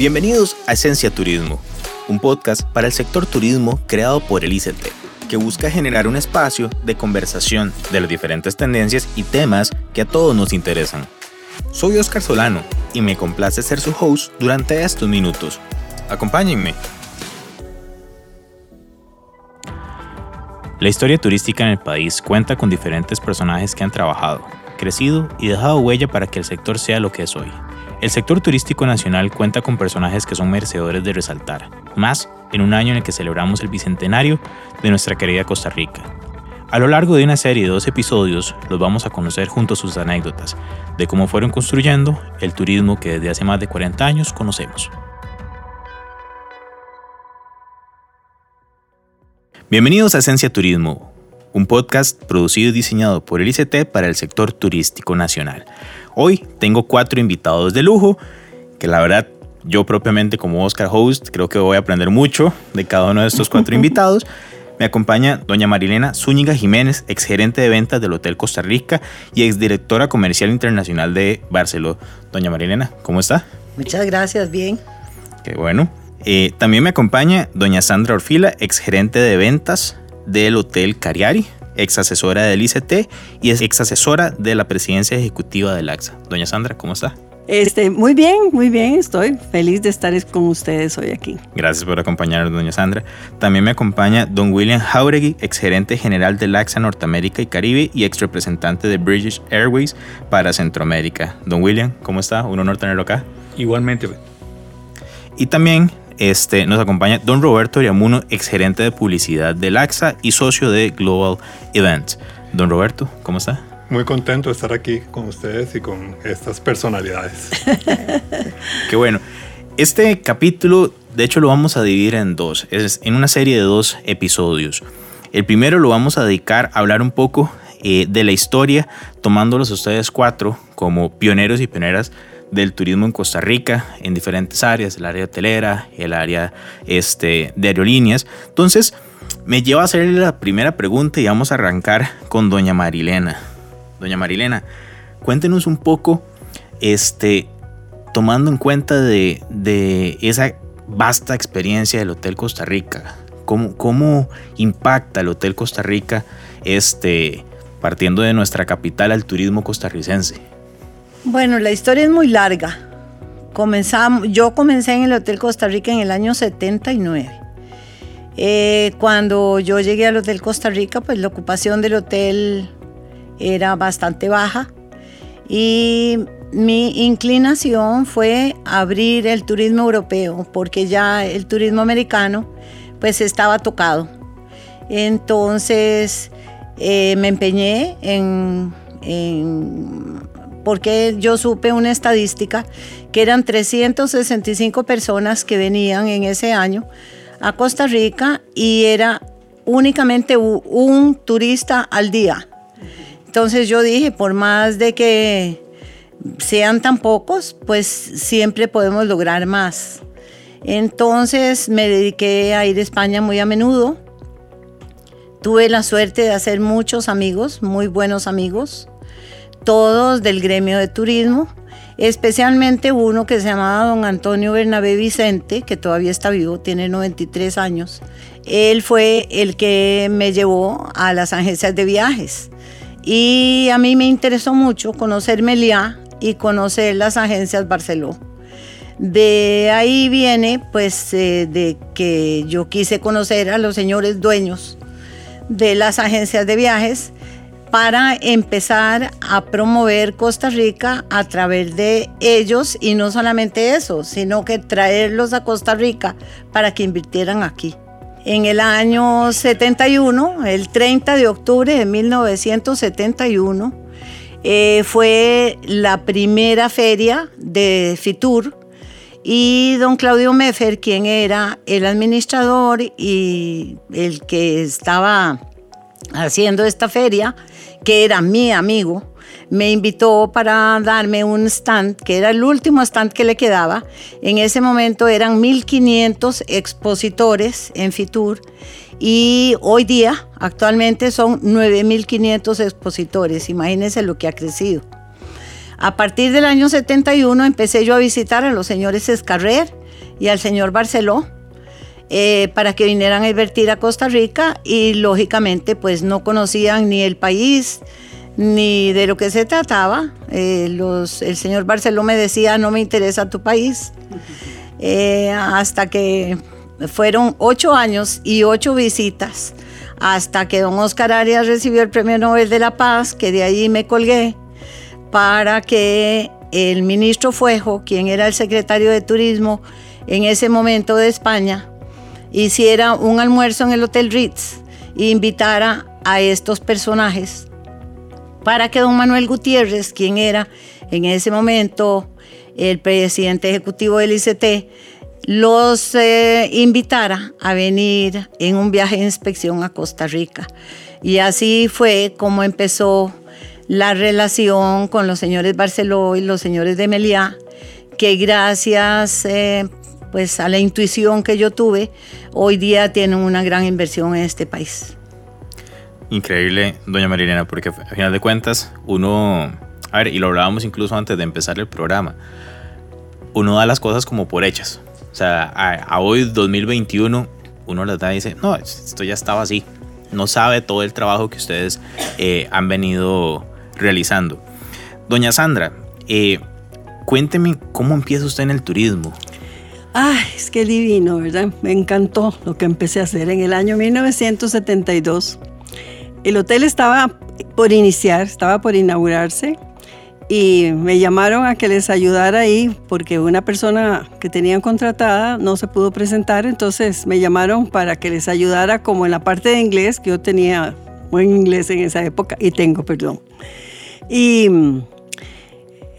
Bienvenidos a Esencia Turismo, un podcast para el sector turismo creado por el ICT, que busca generar un espacio de conversación de las diferentes tendencias y temas que a todos nos interesan. Soy Oscar Solano y me complace ser su host durante estos minutos. Acompáñenme. La historia turística en el país cuenta con diferentes personajes que han trabajado, crecido y dejado huella para que el sector sea lo que es hoy. El sector turístico nacional cuenta con personajes que son merecedores de resaltar, más en un año en el que celebramos el bicentenario de nuestra querida Costa Rica. A lo largo de una serie de dos episodios los vamos a conocer junto a sus anécdotas de cómo fueron construyendo el turismo que desde hace más de 40 años conocemos. Bienvenidos a Esencia Turismo, un podcast producido y diseñado por el ICT para el sector turístico nacional. Hoy tengo cuatro invitados de lujo, que la verdad yo propiamente como Oscar Host creo que voy a aprender mucho de cada uno de estos cuatro invitados. Me acompaña doña Marilena Zúñiga Jiménez, exgerente de ventas del Hotel Costa Rica y exdirectora comercial internacional de Barcelona. Doña Marilena, ¿cómo está? Muchas gracias, bien. Qué bueno. Eh, también me acompaña doña Sandra Orfila, exgerente de ventas del Hotel Cariari ex asesora del ICT y es ex asesora de la presidencia ejecutiva del AXA. Doña Sandra, ¿cómo está? Este, muy bien, muy bien, estoy feliz de estar con ustedes hoy aquí. Gracias por acompañarnos, doña Sandra. También me acompaña don William Jauregui, ex gerente general del AXA Norteamérica y Caribe y ex representante de British Airways para Centroamérica. Don William, ¿cómo está? Un honor tenerlo acá. Igualmente. Y también este, nos acompaña don Roberto Yamuno, exgerente de publicidad del AXA y socio de Global Events. Don Roberto, ¿cómo está? Muy contento de estar aquí con ustedes y con estas personalidades. Qué bueno. Este capítulo, de hecho, lo vamos a dividir en dos, es en una serie de dos episodios. El primero lo vamos a dedicar a hablar un poco eh, de la historia, tomándolos a ustedes cuatro como pioneros y pioneras del turismo en Costa Rica en diferentes áreas, el área hotelera, el área este, de aerolíneas. Entonces, me lleva a hacerle la primera pregunta y vamos a arrancar con doña Marilena. Doña Marilena, cuéntenos un poco, este, tomando en cuenta de, de esa vasta experiencia del Hotel Costa Rica, cómo, cómo impacta el Hotel Costa Rica, este, partiendo de nuestra capital al turismo costarricense. Bueno, la historia es muy larga. Comenzamos, yo comencé en el Hotel Costa Rica en el año 79. Eh, cuando yo llegué al Hotel Costa Rica, pues la ocupación del hotel era bastante baja y mi inclinación fue abrir el turismo europeo porque ya el turismo americano pues estaba tocado. Entonces eh, me empeñé en porque yo supe una estadística que eran 365 personas que venían en ese año a Costa Rica y era únicamente un turista al día. Entonces yo dije, por más de que sean tan pocos, pues siempre podemos lograr más. Entonces me dediqué a ir a España muy a menudo. Tuve la suerte de hacer muchos amigos, muy buenos amigos todos del gremio de turismo, especialmente uno que se llamaba don Antonio Bernabé Vicente, que todavía está vivo, tiene 93 años. Él fue el que me llevó a las agencias de viajes. Y a mí me interesó mucho conocer Meliá y conocer las agencias Barceló. De ahí viene, pues, eh, de que yo quise conocer a los señores dueños de las agencias de viajes para empezar a promover Costa Rica a través de ellos y no solamente eso, sino que traerlos a Costa Rica para que invirtieran aquí. En el año 71, el 30 de octubre de 1971, eh, fue la primera feria de Fitur y don Claudio Meffer, quien era el administrador y el que estaba haciendo esta feria, que era mi amigo, me invitó para darme un stand, que era el último stand que le quedaba. En ese momento eran 1.500 expositores en Fitur y hoy día, actualmente, son 9.500 expositores. Imagínense lo que ha crecido. A partir del año 71 empecé yo a visitar a los señores Escarrer, y al señor Barceló eh, para que vinieran a invertir a Costa Rica y lógicamente pues no conocían ni el país ni de lo que se trataba. Eh, el señor Barceló me decía no me interesa tu país eh, hasta que fueron ocho años y ocho visitas hasta que don Oscar Arias recibió el Premio Nobel de la Paz, que de ahí me colgué para que el ministro Fuejo, quien era el secretario de Turismo en ese momento de España, hiciera un almuerzo en el Hotel Ritz e invitara a estos personajes para que don Manuel Gutiérrez, quien era en ese momento el presidente ejecutivo del ICT, los eh, invitara a venir en un viaje de inspección a Costa Rica. Y así fue como empezó la relación con los señores Barceló y los señores de Meliá, que gracias eh, pues a la intuición que yo tuve, hoy día tienen una gran inversión en este país. Increíble, doña Marilena, porque a final de cuentas uno, a ver, y lo hablábamos incluso antes de empezar el programa, uno da las cosas como por hechas. O sea, a, hoy 2021 uno les da y dice, no, esto ya estaba así. No sabe todo el trabajo que ustedes eh, han venido realizando. Doña Sandra, eh, cuénteme cómo empieza usted en el turismo. Ay, es que divino, ¿verdad? Me encantó lo que empecé a hacer en el año 1972. El hotel estaba por iniciar, estaba por inaugurarse y me llamaron a que les ayudara ahí porque una persona que tenían contratada no se pudo presentar, entonces me llamaron para que les ayudara como en la parte de inglés, que yo tenía buen inglés en esa época y tengo, perdón. Y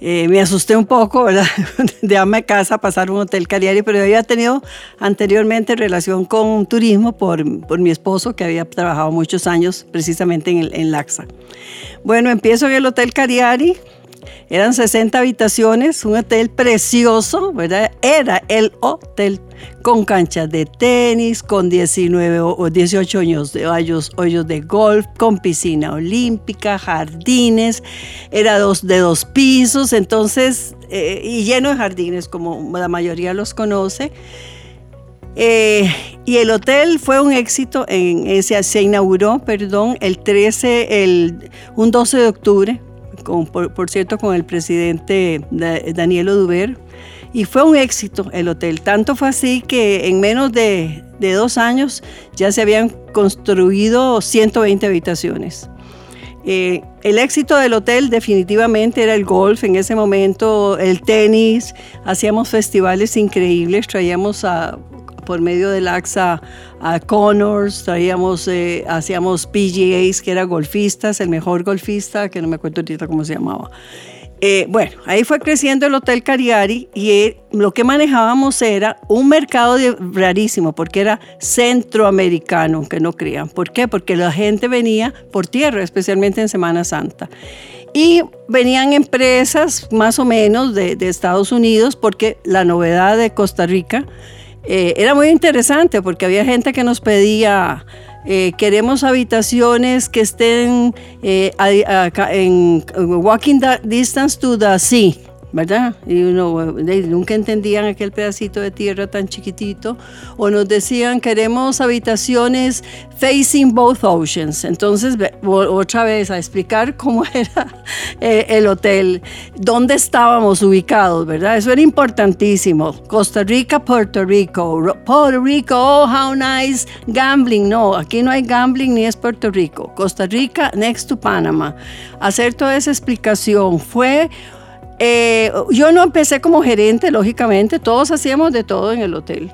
eh, me asusté un poco, ¿verdad? de ama a casa, pasar un hotel Cariari, pero yo había tenido anteriormente relación con turismo por, por mi esposo, que había trabajado muchos años precisamente en, el, en Laxa. Bueno, empiezo en el Hotel Cariari, eran 60 habitaciones, un hotel precioso, ¿verdad? Era el hotel con canchas de tenis, con 19 o 18 años de hoyos, hoyos de golf, con piscina olímpica, jardines, era dos, de dos pisos, entonces, eh, y lleno de jardines, como la mayoría los conoce. Eh, y el hotel fue un éxito, en, se, se inauguró, perdón, el 13, el, un 12 de octubre por, cierto, con el presidente Daniel Oduber. Y fue un éxito el hotel. Tanto fue así que en menos de, dos años ya se habían construido 120 habitaciones. Eh, el éxito del hotel definitivamente era el golf en ese momento, el tenis, hacíamos festivales increíbles, traíamos a por medio del AXA a Connors, traíamos, eh, hacíamos PGAs, que era golfistas, el mejor golfista, que no me acuerdo ahorita cómo se llamaba. Eh, bueno, ahí fue creciendo el Hotel Cariari y eh, lo que manejábamos era un mercado rarísimo porque era centroamericano, que no crean. ¿Por qué? Porque la gente venía por tierra, especialmente en Semana Santa. Y venían empresas más o menos de, de Estados Unidos porque la novedad de Costa Rica eh, era muy interesante porque había gente que nos pedía, eh, queremos habitaciones que estén eh, en walking distance to the sea. ¿Verdad? Y uno nunca entendían aquel pedacito de tierra tan chiquitito. O nos decían, queremos habitaciones facing both oceans. Entonces, otra vez a explicar cómo era eh, el hotel, dónde estábamos ubicados, ¿verdad? Eso era importantísimo. Costa Rica, Puerto Rico. Puerto Rico, oh, how nice. Gambling, no, aquí no hay gambling ni es Puerto Rico. Costa Rica, next to Panama. Hacer toda esa explicación fue eh, yo no empecé como gerente, lógicamente, todos hacíamos de todo en el hotel.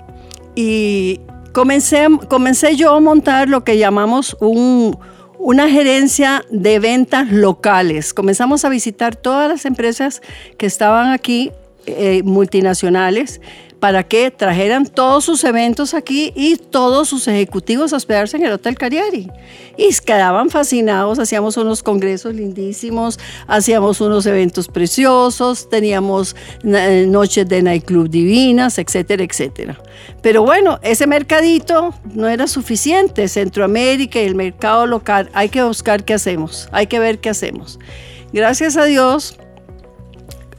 Y comencé, comencé yo a montar lo que llamamos una gerencia de ventas locales. Comenzamos a visitar todas las empresas que estaban aquí, eh, multinacionales, para que trajeran todos sus eventos aquí y todos sus ejecutivos a hospedarse en el Hotel Cariari. Y quedaban fascinados, hacíamos unos congresos lindísimos, hacíamos unos eventos preciosos, teníamos eh, noches de nightclub divinas, etcétera, etcétera. Pero bueno, ese mercadito no era suficiente, Centroamérica y el mercado local, hay que buscar qué hacemos, hay que ver qué hacemos. Gracias a Dios,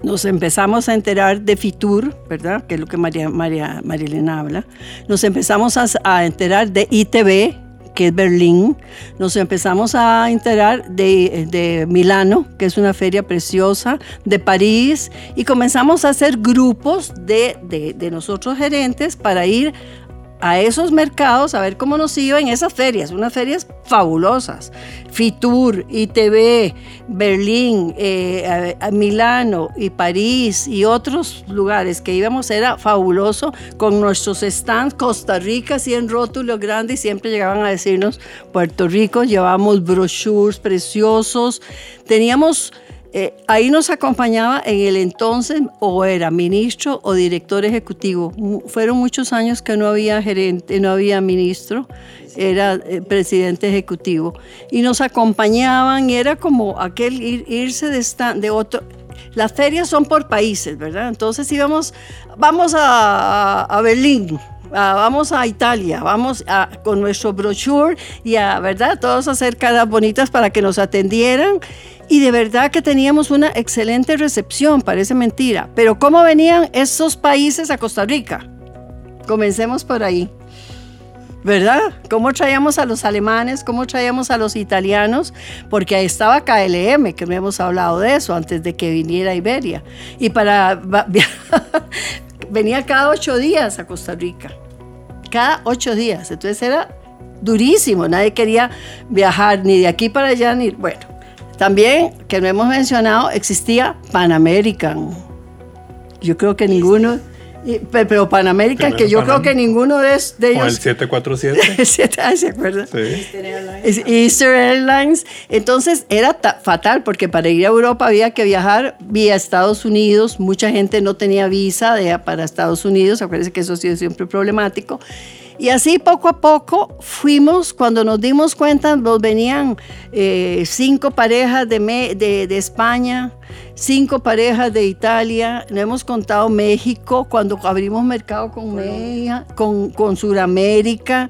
nos empezamos a enterar de Fitur, ¿verdad? Que es lo que María, María, María Elena habla. Nos empezamos a, enterar de ITV, que es Berlín. Nos empezamos a enterar de, de, Milano, que es una feria preciosa, de París, y comenzamos a hacer grupos de, de, de nosotros gerentes para ir a esos mercados a ver cómo nos iba en esas ferias, unas ferias fabulosas. Fitur, ITV, Berlín, eh, Milano y París y otros lugares que íbamos era fabuloso con nuestros stands. Costa Rica, así en rótulo grande, y siempre llegaban a decirnos Puerto Rico, llevábamos brochures preciosos, teníamos eh, ahí nos acompañaba en el entonces o era ministro o director ejecutivo. Fueron muchos años que no había gerente, no había ministro, era eh, presidente ejecutivo. Y nos acompañaban y era como aquel irse de, de otro. Las ferias son por países, ¿verdad? Entonces íbamos, vamos a Berlín, vamos a Italia, vamos con nuestro brochure y a, ¿verdad? Todos hacer caras bonitas para que nos atendieran y de verdad que teníamos una excelente recepción, parece mentira. Pero ¿cómo venían esos países a Costa Rica? Comencemos por ahí. ¿Verdad? ¿Cómo traíamos a los alemanes? ¿Cómo traíamos a los italianos? Porque ahí estaba KLM, que no hemos hablado de eso antes de que viniera Iberia. Y para venía cada ocho días a Costa Rica. Cada ocho días. Entonces era durísimo. Nadie quería viajar ni de aquí para allá, ni. Bueno, también, que no hemos mencionado, existía Pan American. Yo creo que ninguno, pero Pan American, que yo creo que ninguno de, ellos... ¿O el 747? 7, ¿se acuerdan? Sí. Easter Airlines. Entonces era fatal porque para ir a Europa había que viajar vía Estados Unidos. Mucha gente no tenía visa para Estados Unidos. Acuérdense que eso ha sido siempre problemático. Y así poco a poco fuimos, cuando nos dimos cuenta, nos venían eh, cinco parejas de, de, España, cinco parejas de Italia, no hemos contado México, cuando abrimos mercado con, México, con, con Sudamérica,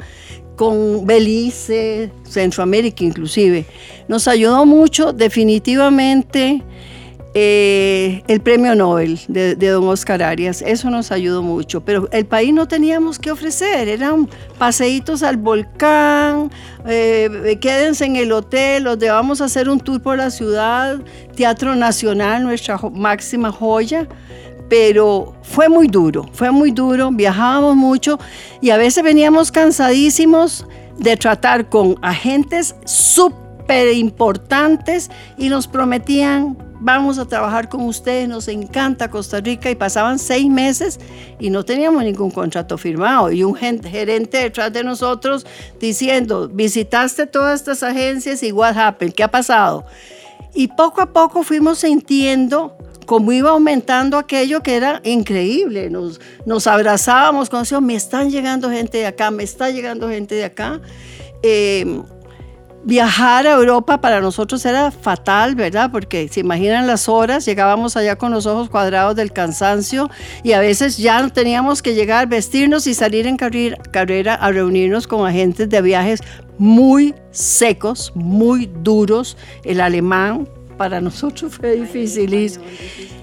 con Belice, Centroamérica inclusive. Nos ayudó mucho definitivamente eh, el premio Nobel de, don Oscar Arias, eso nos ayudó mucho, pero el país no teníamos que ofrecer, eran paseitos al volcán, eh, quédense en el hotel, los a hacer un tour por la ciudad, Teatro Nacional, nuestra máxima joya, pero fue muy duro, fue muy duro, viajábamos mucho y a veces veníamos cansadísimos de tratar con agentes súper importantes y nos prometían vamos a trabajar con ustedes, nos encanta Costa Rica y pasaban seis meses y no teníamos ningún contrato firmado y un gerente detrás de nosotros diciendo, visitaste todas estas agencias y what ¿qué ha pasado? Y poco a poco fuimos sintiendo cómo iba aumentando aquello que era increíble. Nos, nos abrazábamos con eso, me están llegando gente de acá, me está llegando gente de acá. Eh, Viajar a Europa para nosotros era fatal, ¿verdad? Porque se imaginan las horas, llegábamos allá con los ojos cuadrados del cansancio y a veces ya no teníamos que llegar, vestirnos y salir en carrera a reunirnos con agentes de viajes muy secos, muy duros. El alemán para nosotros fue difícil.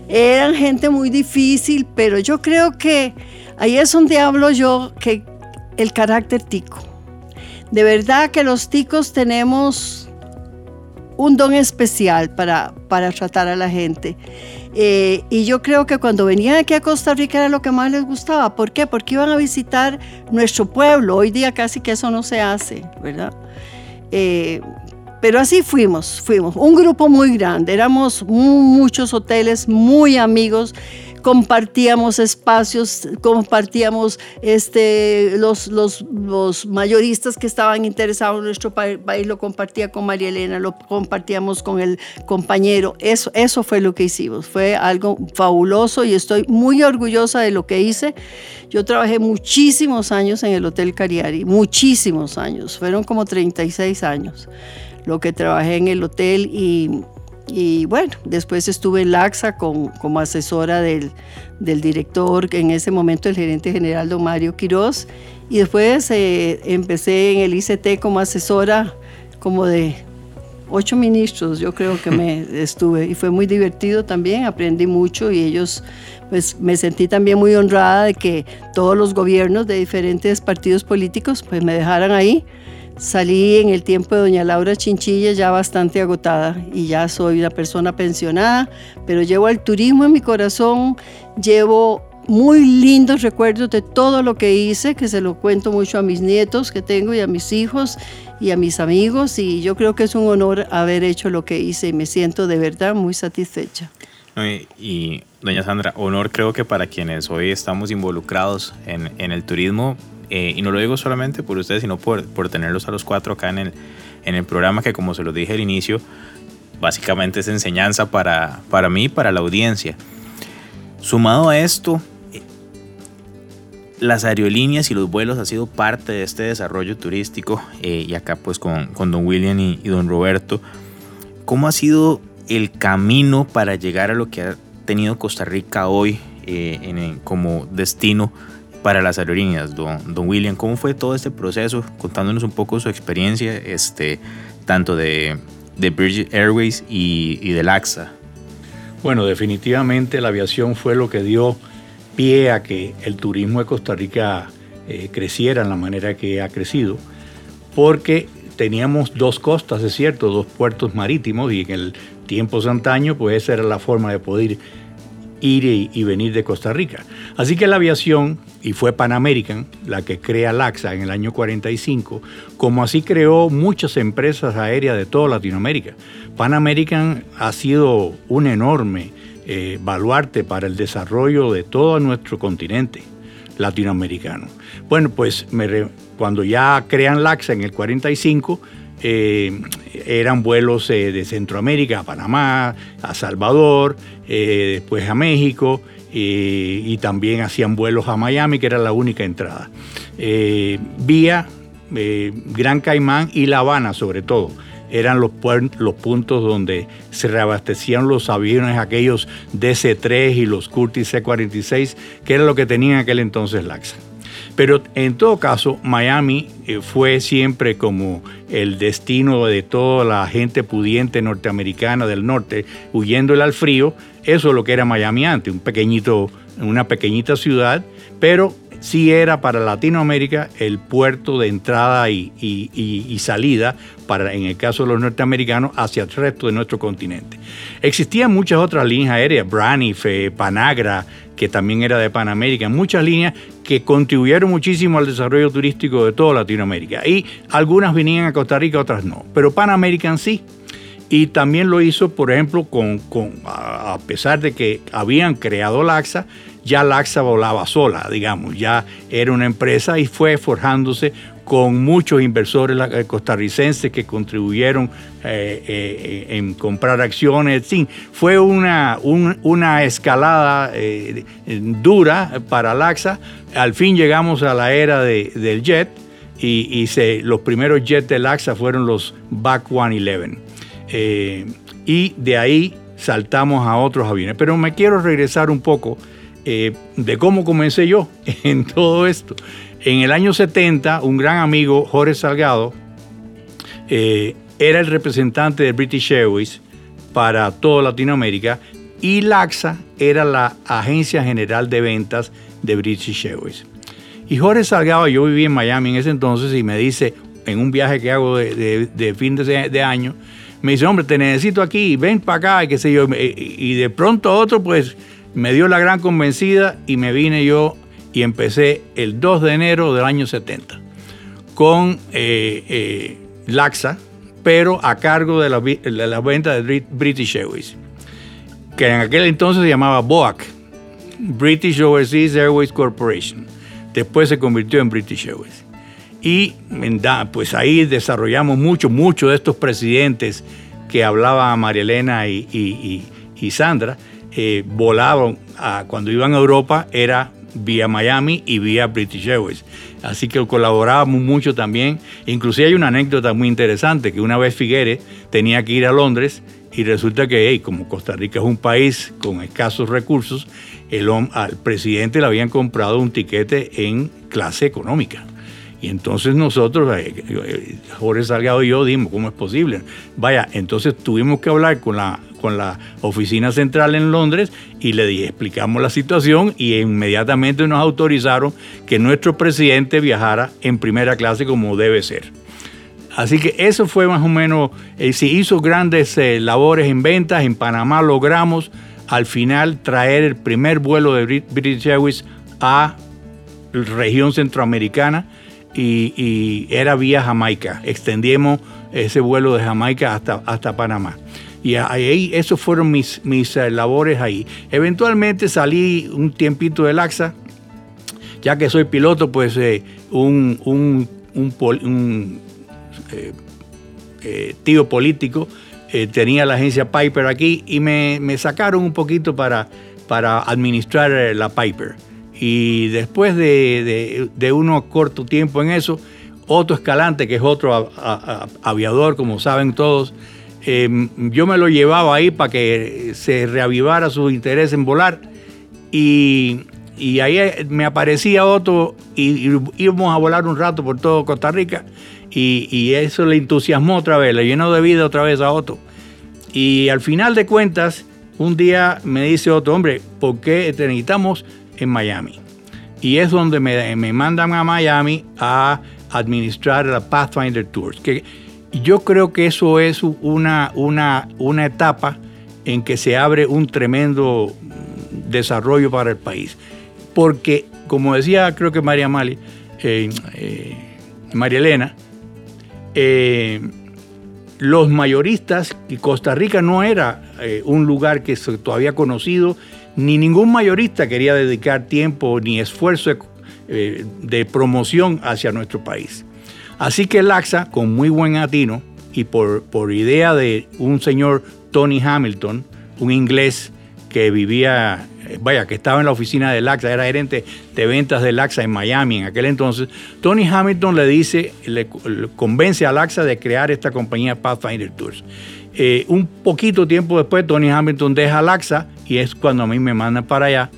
Eran gente muy difícil, pero yo creo que ahí es donde hablo yo que el carácter tico de verdad que los ticos tenemos un don especial para, para tratar a la gente. Eh, y yo creo que cuando venían aquí a Costa Rica era lo que más les gustaba. ¿Por qué? Porque iban a visitar nuestro pueblo. Hoy día casi que eso no se hace, ¿verdad? Eh, pero así fuimos, fuimos. Un grupo muy grande, éramos muchos hoteles, muy amigos compartíamos espacios, compartíamos este, los, los, los mayoristas que estaban interesados en nuestro país, lo compartía con María Elena, lo compartíamos con el compañero. Eso, eso fue lo que hicimos, fue algo fabuloso y estoy muy orgullosa de lo que hice. Yo trabajé muchísimos años en el Hotel Cariari, muchísimos años, fueron como 36 años lo que trabajé en el hotel y y bueno, después estuve en LAXA como asesora del, director, en ese momento el gerente general don Mario Quiroz. Y después eh, empecé en el ICT como asesora como de ocho ministros, yo creo que me estuve y fue muy divertido también, aprendí mucho y ellos, pues me sentí también muy honrada de que todos los gobiernos de diferentes partidos políticos pues me dejaran ahí. Salí en el tiempo de doña Laura Chinchilla ya bastante agotada y ya soy una persona pensionada, pero llevo el turismo en mi corazón, llevo muy lindos recuerdos de todo lo que hice, que se lo cuento mucho a mis nietos que tengo y a mis hijos y a mis amigos y yo creo que es un honor haber hecho lo que hice y me siento de verdad muy satisfecha. Y, doña Sandra, honor creo que para quienes hoy estamos involucrados en, el turismo, eh, y no lo digo solamente por ustedes, sino por, por tenerlos a los cuatro acá en el, en el programa, que como se lo dije al inicio, básicamente es enseñanza para, para mí y para la audiencia. Sumado a esto, las aerolíneas y los vuelos ha sido parte de este desarrollo turístico eh, y acá pues con, con don William y, don Roberto, ¿cómo ha sido el camino para llegar a lo que ha tenido Costa Rica hoy eh, como destino para las aerolíneas? Don, William, ¿cómo fue todo este proceso? Contándonos un poco su experiencia, este, tanto de, de British Airways y, y del AXA. Bueno, definitivamente la aviación fue lo que dio pie a que el turismo de Costa Rica eh, creciera en la manera que ha crecido, porque teníamos dos costas, es cierto, dos puertos marítimos y en el tiempo antaño pues esa era la forma de poder ir y, venir de Costa Rica. Así que la aviación, y fue Pan American la que crea LAXA en el año 45, como así creó muchas empresas aéreas de toda Latinoamérica. Pan American ha sido un enorme eh, baluarte para el desarrollo de todo nuestro continente latinoamericano. Bueno, pues cuando ya crean LAXA en el 45, eh, eran vuelos eh, de Centroamérica a Panamá, a Salvador, después a México, y también hacían vuelos a Miami, que era la única entrada. vía Gran Caimán y La Habana sobre todo eran los, los puntos donde se reabastecían los aviones, aquellos DC-3 y los Curtis C-46, que era lo que tenía en aquel entonces LAXA. Pero en todo caso, Miami eh, fue siempre como el destino de toda la gente pudiente norteamericana del norte, huyéndole al frío. Eso es lo que era Miami antes, un pequeñito, una pequeñita ciudad, pero sí era para Latinoamérica el puerto de entrada y, salida, para, en el caso de los norteamericanos, hacia el resto de nuestro continente. Existían muchas otras líneas aéreas, Braniff, Panagra, que también era de Panamérica, muchas líneas que contribuyeron muchísimo al desarrollo turístico de toda Latinoamérica. Y algunas venían a Costa Rica, otras no. Pero Pan American sí. Y también lo hizo, por ejemplo, con, a pesar de que habían creado LAXA, ya Laxa volaba sola, digamos, ya era una empresa y fue forjándose con muchos inversores eh, costarricenses que contribuyeron eh, eh, en comprar acciones. Fue una, una escalada dura para Laxa. Al fin llegamos a la era del jet y, los primeros jets de Laxa fueron los BAC 111. y de ahí saltamos a otros aviones. Pero me quiero regresar un poco eh, de cómo comencé yo en todo esto. En el año 70, un gran amigo, Jorge Salgado, eh, era el representante de British Airways para toda Latinoamérica y LAXA era la agencia general de ventas de British Airways. Y Jorge Salgado, yo viví en Miami en ese entonces y me dice, en un viaje que hago de, fin de, de, año, me dice, hombre, te necesito aquí, ven para acá, y qué sé yo. Y de pronto otro, pues me dio la gran convencida y me vine yo y empecé el 2 de enero del año 70 con eh, eh, Laxa, pero a cargo de la, de venta de British Airways, que en aquel entonces se llamaba BOAC, British Overseas Airways Corporation. Después se convirtió en British Airways. Y pues ahí desarrollamos mucho, mucho de estos presidentes que hablaba María Elena y Sandra, eh, volaban cuando iban a Europa era vía Miami y vía British Airways. Así que colaborábamos mucho también. Inclusive hay una anécdota muy interesante, que una vez Figueres tenía que ir a Londres y resulta que, como Costa Rica es un país con escasos recursos, el, al presidente le habían comprado un tiquete en clase económica. Y entonces nosotros, eh, eh, Jorge Salgado y yo dimos, ¿cómo es posible? Vaya, entonces tuvimos que hablar con la, con la oficina central en Londres y le explicamos la situación y inmediatamente nos autorizaron que nuestro presidente viajara en primera clase como debe ser. Así que eso fue más o menos, eh, se hizo grandes labores en ventas, en Panamá logramos al final traer el primer vuelo de British Airways a región centroamericana y, era vía Jamaica. Extendimos ese vuelo de Jamaica hasta, hasta Panamá. Y ahí, esos fueron mis, mis eh, labores ahí. Eventualmente salí un tiempito del AXA, ya que soy piloto, pues eh, un, un, un, eh, tío político tenía la agencia Piper aquí y me, me sacaron un poquito para, para administrar la Piper. Y después de, de, uno corto tiempo en eso, otro Escalante, que es otro aviador, como saben todos, em, yo me lo llevaba ahí para que se reavivara su interés en volar. Y, ahí me aparecía otro y, íbamos a volar un rato por todo Costa Rica. Y, y, eso le entusiasmó otra vez, le llenó de vida otra vez a Otto. Y al final de cuentas, un día me dice otro hombre, ¿por qué necesitamos en Miami. Y es donde me, mandan a Miami a administrar la Pathfinder Tours. Que yo creo que eso es una, una, una etapa en que se abre un tremendo desarrollo para el país. Porque, como decía creo que María Mali, eh, eh, María Elena, eh, los mayoristas, y Costa Rica no era un lugar que se todavía conocido ni ningún mayorista quería dedicar tiempo ni esfuerzo de, promoción hacia nuestro país. Así que el AXA, con muy buen atino y por, por idea de un señor Tony Hamilton, un inglés que vivía, eh, vaya, que estaba en la oficina del AXA, era gerente de ventas del AXA en Miami en aquel entonces, Tony Hamilton le dice, le, convence al AXA de crear esta compañía Pathfinder Tours. Eh, un poquito tiempo después, Tony Hamilton deja el AXA y es cuando a mí me mandan para allá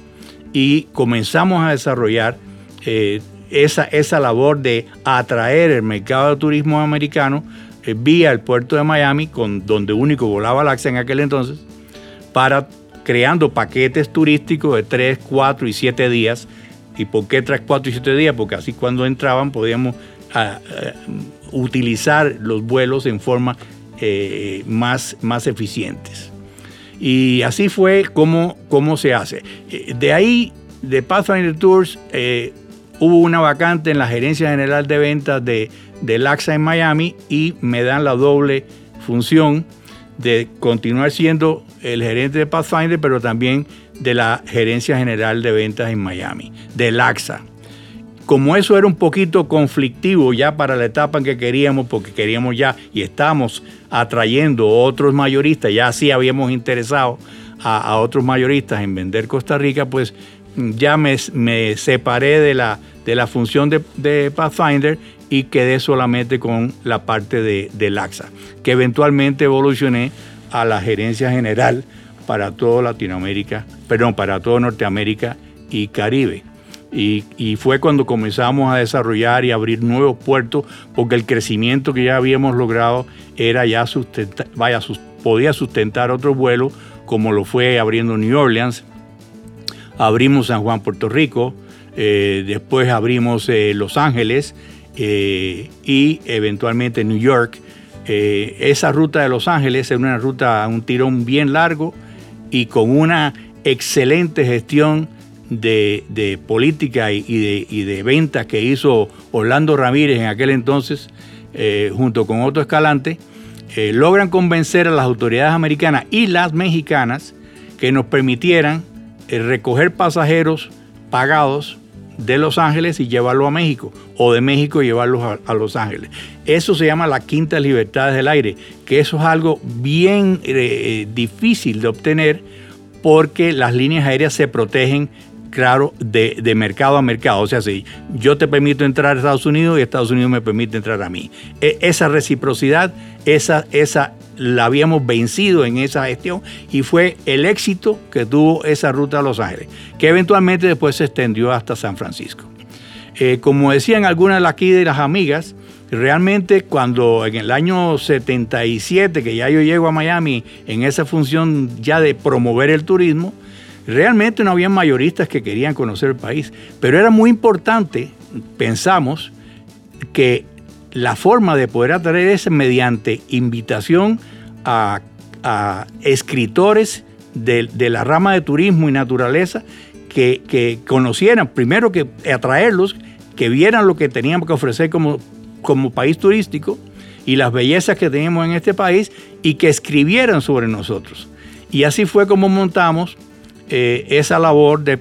y comenzamos a desarrollar eh, esa, esa labor de atraer el mercado de turismo americano eh, vía el puerto de Miami, con, donde único volaba Laxa en aquel entonces, para creando paquetes turísticos de 3, 4 y 7 días. ¿Y por qué 3, 4 y 7 días? Porque así cuando entraban podíamos ah, ah, utilizar los vuelos en forma eh, más, más eficientes. Y así fue como, como se hace. Eh, de ahí, de Pathfinder Tours, hubo una vacante en la gerencia general de ventas de, de LAXA en Miami y me dan la doble función de continuar siendo el gerente de Pathfinder, pero también de la gerencia general de ventas en Miami, de LAXA. Como eso era un poquito conflictivo ya para la etapa en que queríamos, porque queríamos ya y estamos atrayendo otros mayoristas, ya sí habíamos interesado a, otros mayoristas en vender Costa Rica, pues ya me, separé de la, de la función de, Pathfinder y quedé solamente con la parte de, Laxa, que eventualmente evolucioné a la gerencia general para toda Latinoamérica, perdón, para toda Norteamérica y Caribe. Y, fue cuando comenzamos a desarrollar y abrir nuevos puertos, porque el crecimiento que ya habíamos logrado era ya vaya, podía sustentar otro vuelo, como lo fue abriendo New Orleans, abrimos San Juan, Puerto Rico, eh, después abrimos eh, Los Ángeles eh, y eventualmente New York. esa ruta de Los Ángeles es una ruta, un tirón bien largo y con una excelente gestión de, política y, de, y, de, ventas que hizo Orlando Ramírez en aquel entonces, junto con otro escalante, logran convencer a las autoridades americanas y las mexicanas que nos permitieran recoger pasajeros pagados de Los Ángeles y llevarlo a México, o de México llevarlos a, a, Los Ángeles. Eso se llama la quinta libertad del aire, que eso es algo bien difícil de obtener porque las líneas aéreas se protegen claro de, mercado a mercado. O sea, si yo te permito entrar a Estados Unidos y Estados Unidos me permite entrar a mí. E, esa reciprocidad, esa, esa la habíamos vencido en esa gestión y fue el éxito que tuvo esa ruta a Los Ángeles, que eventualmente después se extendió hasta San Francisco. Eh, como decían algunas aquí de las amigas, realmente cuando en el año 77, que ya yo llego a Miami en esa función ya de promover el turismo, realmente no había mayoristas que querían conocer el país, pero era muy importante, pensamos, que la forma de poder atraer es mediante invitación a, escritores de, la rama de turismo y naturaleza que, conocieran, primero que atraerlos, que vieran lo que teníamos que ofrecer como, país turístico y las bellezas que teníamos en este país y que escribieran sobre nosotros. Y así fue como montamos eh, esa labor de,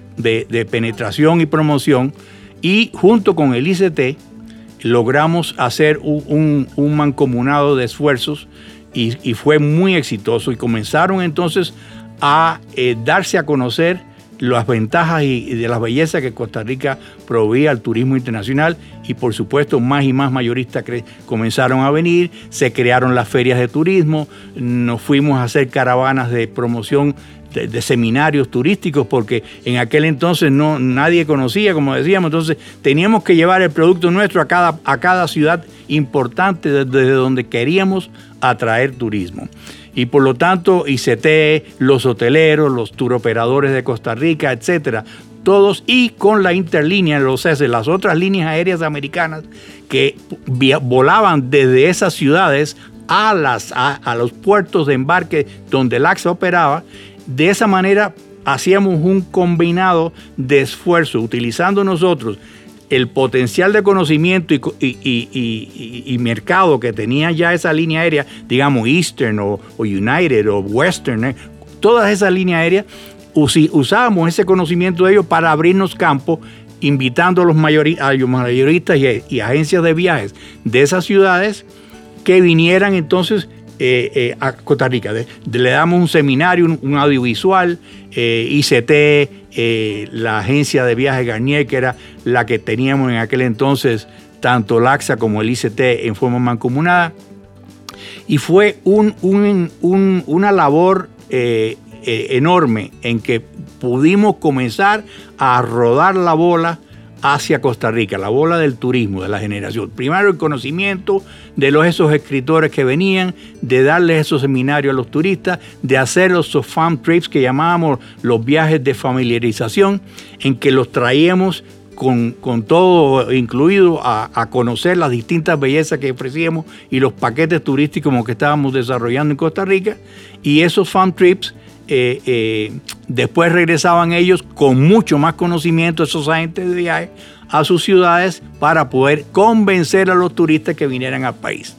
penetración y promoción y junto con el ICT logramos hacer un, mancomunado de esfuerzos y, fue muy exitoso. Y comenzaron entonces a eh, darse a conocer las ventajas y, de las bellezas que Costa Rica proveía al turismo internacional y por supuesto más y más mayoristas comenzaron a venir, se crearon las ferias de turismo, nos fuimos a hacer caravanas de promoción de, seminarios turísticos porque en aquel entonces no nadie conocía, como decíamos, entonces teníamos que llevar el producto nuestro a cada, a cada ciudad importante desde donde queríamos atraer turismo. Y por lo tanto ICT, los hoteleros, los turoperadores de Costa Rica, etcétera, todos y con la interlínea, los de las otras líneas aéreas americanas que volaban desde esas ciudades a, las, a, los puertos de embarque donde el AXA operaba. De esa manera hacíamos un combinado de esfuerzo, utilizando nosotros el potencial de conocimiento y, mercado que tenía ya esa línea aérea, digamos Eastern o, United o Western, eh, todas esas líneas aéreas, usábamos ese conocimiento de ellos para abrirnos campo, invitando a los, mayoristas y, agencias de viajes de esas ciudades que vinieran entonces eh, eh, a Costa Rica. le damos un seminario, un, audiovisual, ICT, eh, la agencia de viajes Garnier, que era la que teníamos en aquel entonces, tanto LAXA como el ICT en forma mancomunada. Y fue una labor eh, enorme en que pudimos comenzar a rodar la bola hacia Costa Rica, la bola del turismo, de la generación. Primero el conocimiento de los, esos escritores que venían, de darles esos seminarios a los turistas, de hacer esos farm trips que llamábamos los viajes de familiarización, en que los traíamos con, todo incluido a, conocer las distintas bellezas que ofrecíamos y los paquetes turísticos que estábamos desarrollando en Costa Rica. Y esos farm trips eh, eh, después regresaban ellos con mucho más conocimiento, esos agentes de viaje, a sus ciudades para poder convencer a los turistas que vinieran al país.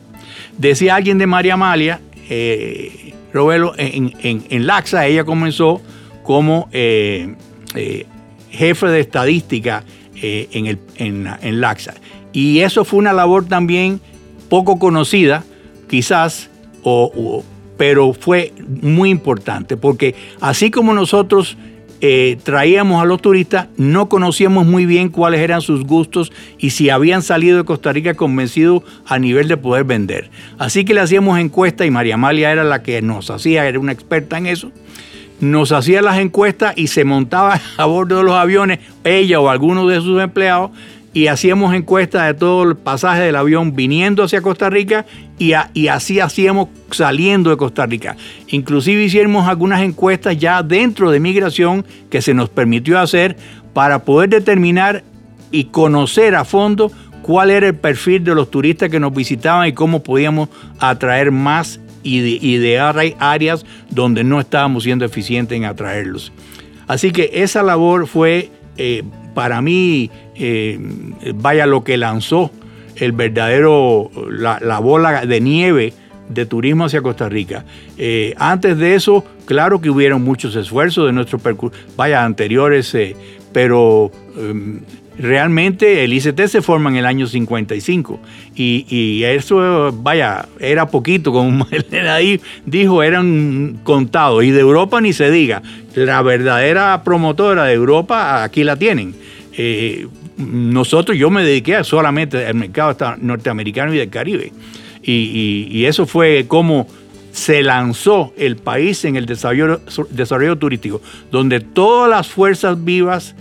Decía alguien de María Amalia, eh, Robelo, en, Laxa ella comenzó como jefe de estadística en, el, en Laxa. Y eso fue una labor también poco conocida, quizás, o pero fue muy importante porque así como nosotros eh, traíamos a los turistas, no conocíamos muy bien cuáles eran sus gustos y si habían salido de Costa Rica convencidos a nivel de poder vender. Así que le hacíamos encuestas y María Amalia era la que nos hacía, era una experta en eso. Nos hacía las encuestas y se montaba a bordo de los aviones, ella o alguno de sus empleados, y hacíamos encuestas de todo el pasaje del avión viniendo hacia Costa Rica y, así hacíamos saliendo de Costa Rica. Inclusive hicimos algunas encuestas ya dentro de migración que se nos permitió hacer para poder determinar y conocer a fondo cuál era el perfil de los turistas que nos visitaban y cómo podíamos atraer más y de, áreas donde no estábamos siendo eficientes en atraerlos. Así que esa labor fue eh, para mí, eh, vaya lo que lanzó el verdadero, la, bola de nieve de turismo hacia Costa Rica. Eh, antes de eso, claro que hubieron muchos esfuerzos de nuestros vaya, anteriores, eh, pero em, realmente el ICT se forma en el año 55 y, y eso, vaya, era poquito, como ahí dijo, eran contados y de Europa ni se diga. La verdadera promotora de Europa aquí la tienen. Eh, nosotros, yo me dediqué solamente al mercado norteamericano y del Caribe. Y, eso fue como se lanzó el país en el desarrollo, turístico, donde todas las fuerzas vivas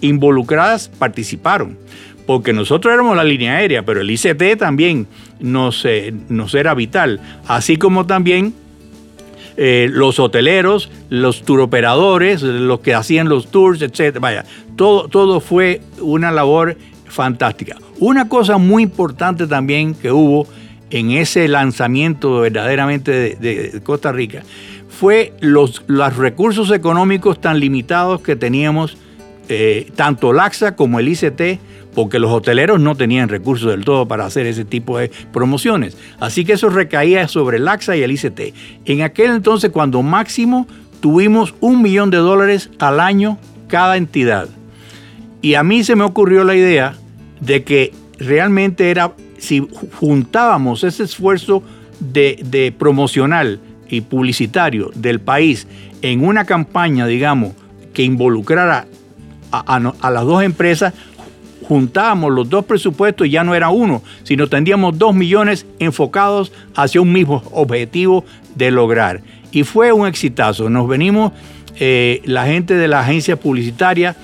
involucradas participaron. porque nosotros éramos la línea aérea, pero el ICT también eh, nos era vital, así como también eh, los hoteleros, los turoperadores, los que hacían los tours, etc. Vaya, todo, todo fue una labor fantástica. Una cosa muy importante también que hubo en ese lanzamiento verdaderamente de, Costa Rica fue los, los, recursos económicos tan limitados que teníamos, eh, tanto LAXA como el ICT, porque los hoteleros no tenían recursos del todo para hacer ese tipo de promociones. Así que eso recaía sobre el AXA y el ICT. En aquel entonces, cuando máximo tuvimos un millón de dólares al año cada entidad. Y a mí se me ocurrió la idea de que realmente era, si juntábamos ese esfuerzo de, promocional y publicitario del país en una campaña, digamos, que involucrara a las dos empresas, juntábamos los dos presupuestos y ya no era uno, sino tendríamos dos millones enfocados hacia un mismo objetivo de lograr. Y fue un exitazo. Nos venimos eh, la gente de la agencia publicitaria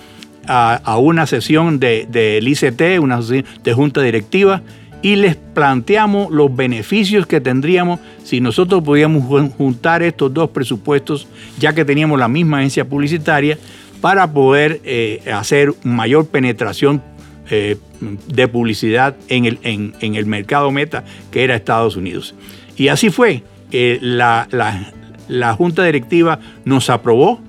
a, una sesión del de, ICT, una sesión de junta directiva, y les planteamos los beneficios que tendríamos si nosotros podíamos juntar estos dos presupuestos, ya que teníamos la misma agencia publicitaria, para poder eh, hacer mayor penetración eh, de publicidad en el, en, el, mercado meta que era Estados Unidos. Y así fue. Eh, la, la, junta directiva nos aprobó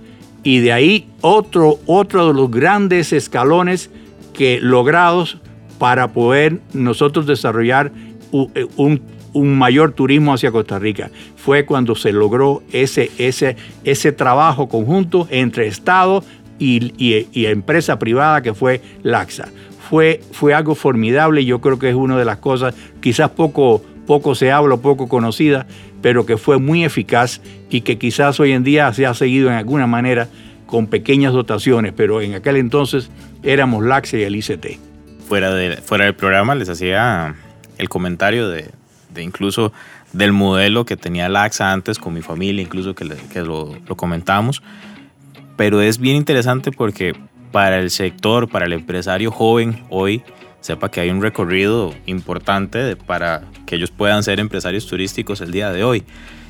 y de ahí otro, otro de los grandes escalones que logrados para poder nosotros desarrollar eh, un, un, mayor turismo hacia Costa Rica. Fue cuando se logró ese, ese, ese trabajo conjunto entre Estado y, y, y empresa privada que fue LAXA fue, fue algo formidable yo creo que es una de las cosas quizás poco, poco se habla, poco conocida, pero que fue muy eficaz y que quizás hoy en día se ha seguido en alguna manera con pequeñas dotaciones, pero en aquel entonces éramos LAXE y el ICT. Fuera, fuera del programa les hacía el comentario de, incluso del modelo que tenía LAXA antes con mi familia, incluso que, que lo, lo comentamos. Pero es bien interesante porque para el sector, para el empresario joven hoy, sepa que hay un recorrido importante para que ellos puedan ser empresarios turísticos el día de hoy.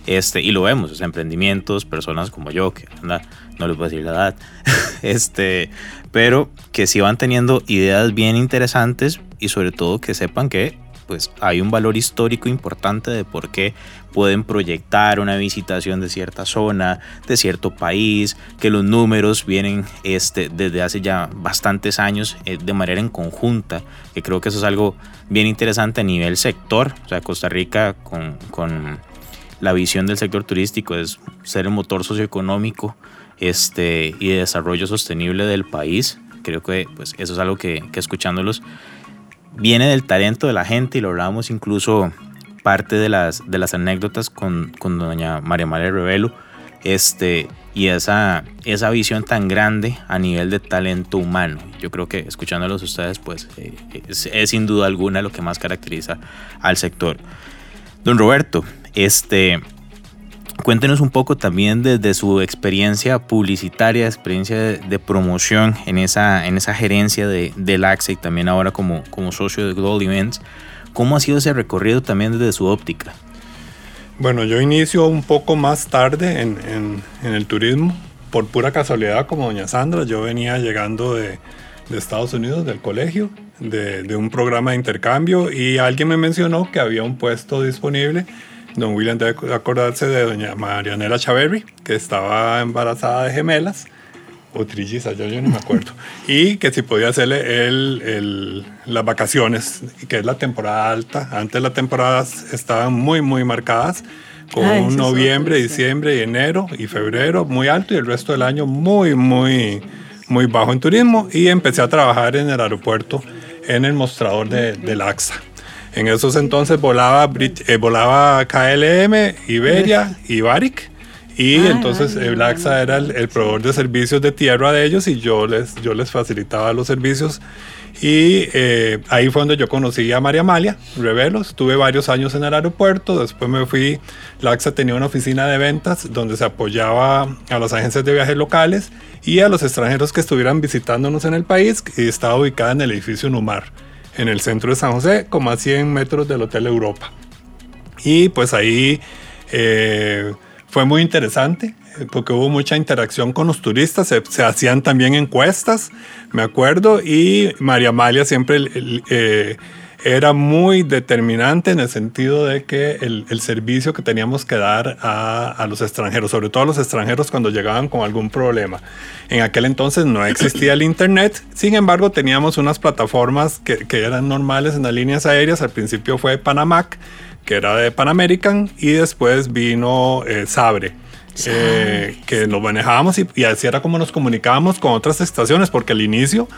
Este, y lo vemos, emprendimientos, personas como yo, que anda, no les voy a decir la edad, este, pero que sí van teniendo ideas bien interesantes y sobre todo que sepan que pues hay un valor histórico importante de por qué pueden proyectar una visitación de cierta zona, de cierto país, que los números vienen este, desde hace ya bastantes años eh, de manera en conjunta, que creo que eso es algo bien interesante a nivel sector, o sea, Costa Rica con, con la visión del sector turístico es ser el motor socioeconómico este, y de desarrollo sostenible del país. Creo que pues, eso es algo que, que escuchándolos viene del talento de la gente y lo hablábamos incluso parte de las, de las anécdotas con, con doña María María Revelo este, y esa, esa visión tan grande a nivel de talento humano. Yo creo que escuchándolos ustedes, pues eh, es, es, sin duda alguna lo que más caracteriza al sector. Don Roberto, este, Cuéntenos un poco también desde su experiencia publicitaria, experiencia de, promoción en esa, en esa gerencia de, del AXA y también ahora como, como socio de Global Events. ¿Cómo ha sido ese recorrido también desde su óptica? Bueno, yo inicio un poco más tarde en, en, el turismo, por pura casualidad como doña Sandra. Yo venía llegando de, de Estados Unidos, del colegio, de, de, un programa de intercambio y alguien me mencionó que había un puesto disponible Don William debe acordarse de doña Marianela Chaverri, que estaba embarazada de gemelas, o trillizas, yo, yo no me acuerdo, y que si podía hacerle el, el, las vacaciones, que es la temporada alta. Antes las temporadas estaban muy, muy marcadas, con noviembre, diciembre y enero y febrero muy alto y el resto del año muy, muy, muy bajo en turismo. Y empecé a trabajar en el aeropuerto en el mostrador de, del AXA. En esos entonces volaba, eh, volaba KLM, Iberia y Baric. Y ah, entonces el AXA era el, proveedor de servicios de tierra de ellos y yo les, yo les facilitaba los servicios. Y eh, ahí fue donde yo conocí a María Amalia Revelos. Estuve varios años en el aeropuerto. Después me fui. LAXA tenía una oficina de ventas donde se apoyaba a las agencias de viajes locales y a los extranjeros que estuvieran visitándonos en el país. Y estaba ubicada en el edificio Numar en el centro de San José, como a 100 metros del Hotel Europa. Y pues ahí eh, fue muy interesante porque hubo mucha interacción con los turistas, se, hacían también encuestas, me acuerdo, y María Amalia siempre eh, era muy determinante en el sentido de que el, servicio que teníamos que dar a, los extranjeros, sobre todo a los extranjeros cuando llegaban con algún problema. En aquel entonces no existía el Internet, sin embargo teníamos unas plataformas que, eran normales en las líneas aéreas, al principio fue Panamac, que era de Pan American, y después vino eh, Sabre. Eh, que nos manejábamos y, así era como nos comunicábamos con otras estaciones, porque al inicio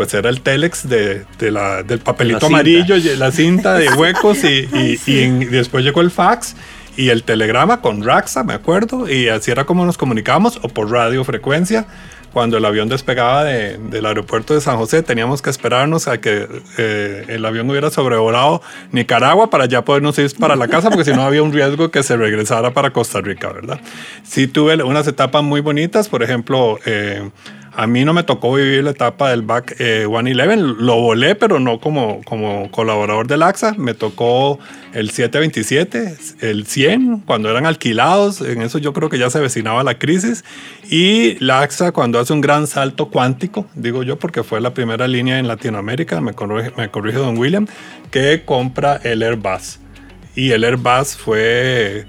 pues era el telex de, la, del papelito amarillo, la cinta de huecos y, después llegó el fax y el telegrama con Raxa, me acuerdo, y así era como nos comunicábamos o por radiofrecuencia cuando el avión despegaba del aeropuerto de San José, teníamos que esperarnos a que eh, el avión hubiera sobrevolado Nicaragua para ya podernos ir para la casa, porque si no había un riesgo que se regresara para Costa Rica, ¿verdad? Sí tuve unas etapas muy bonitas, por ejemplo, eh, a mí no me tocó vivir la etapa del back 111, eh, lo volé, pero no como, como colaborador del AXA. Me tocó el 727, el 100, cuando eran alquilados. En eso yo creo que ya se avecinaba la crisis. Y la AXA cuando hace un gran salto cuántico, digo yo, porque fue la primera línea en Latinoamérica, me corrige, me corrige don William, que compra el Airbus. Y el Airbus fue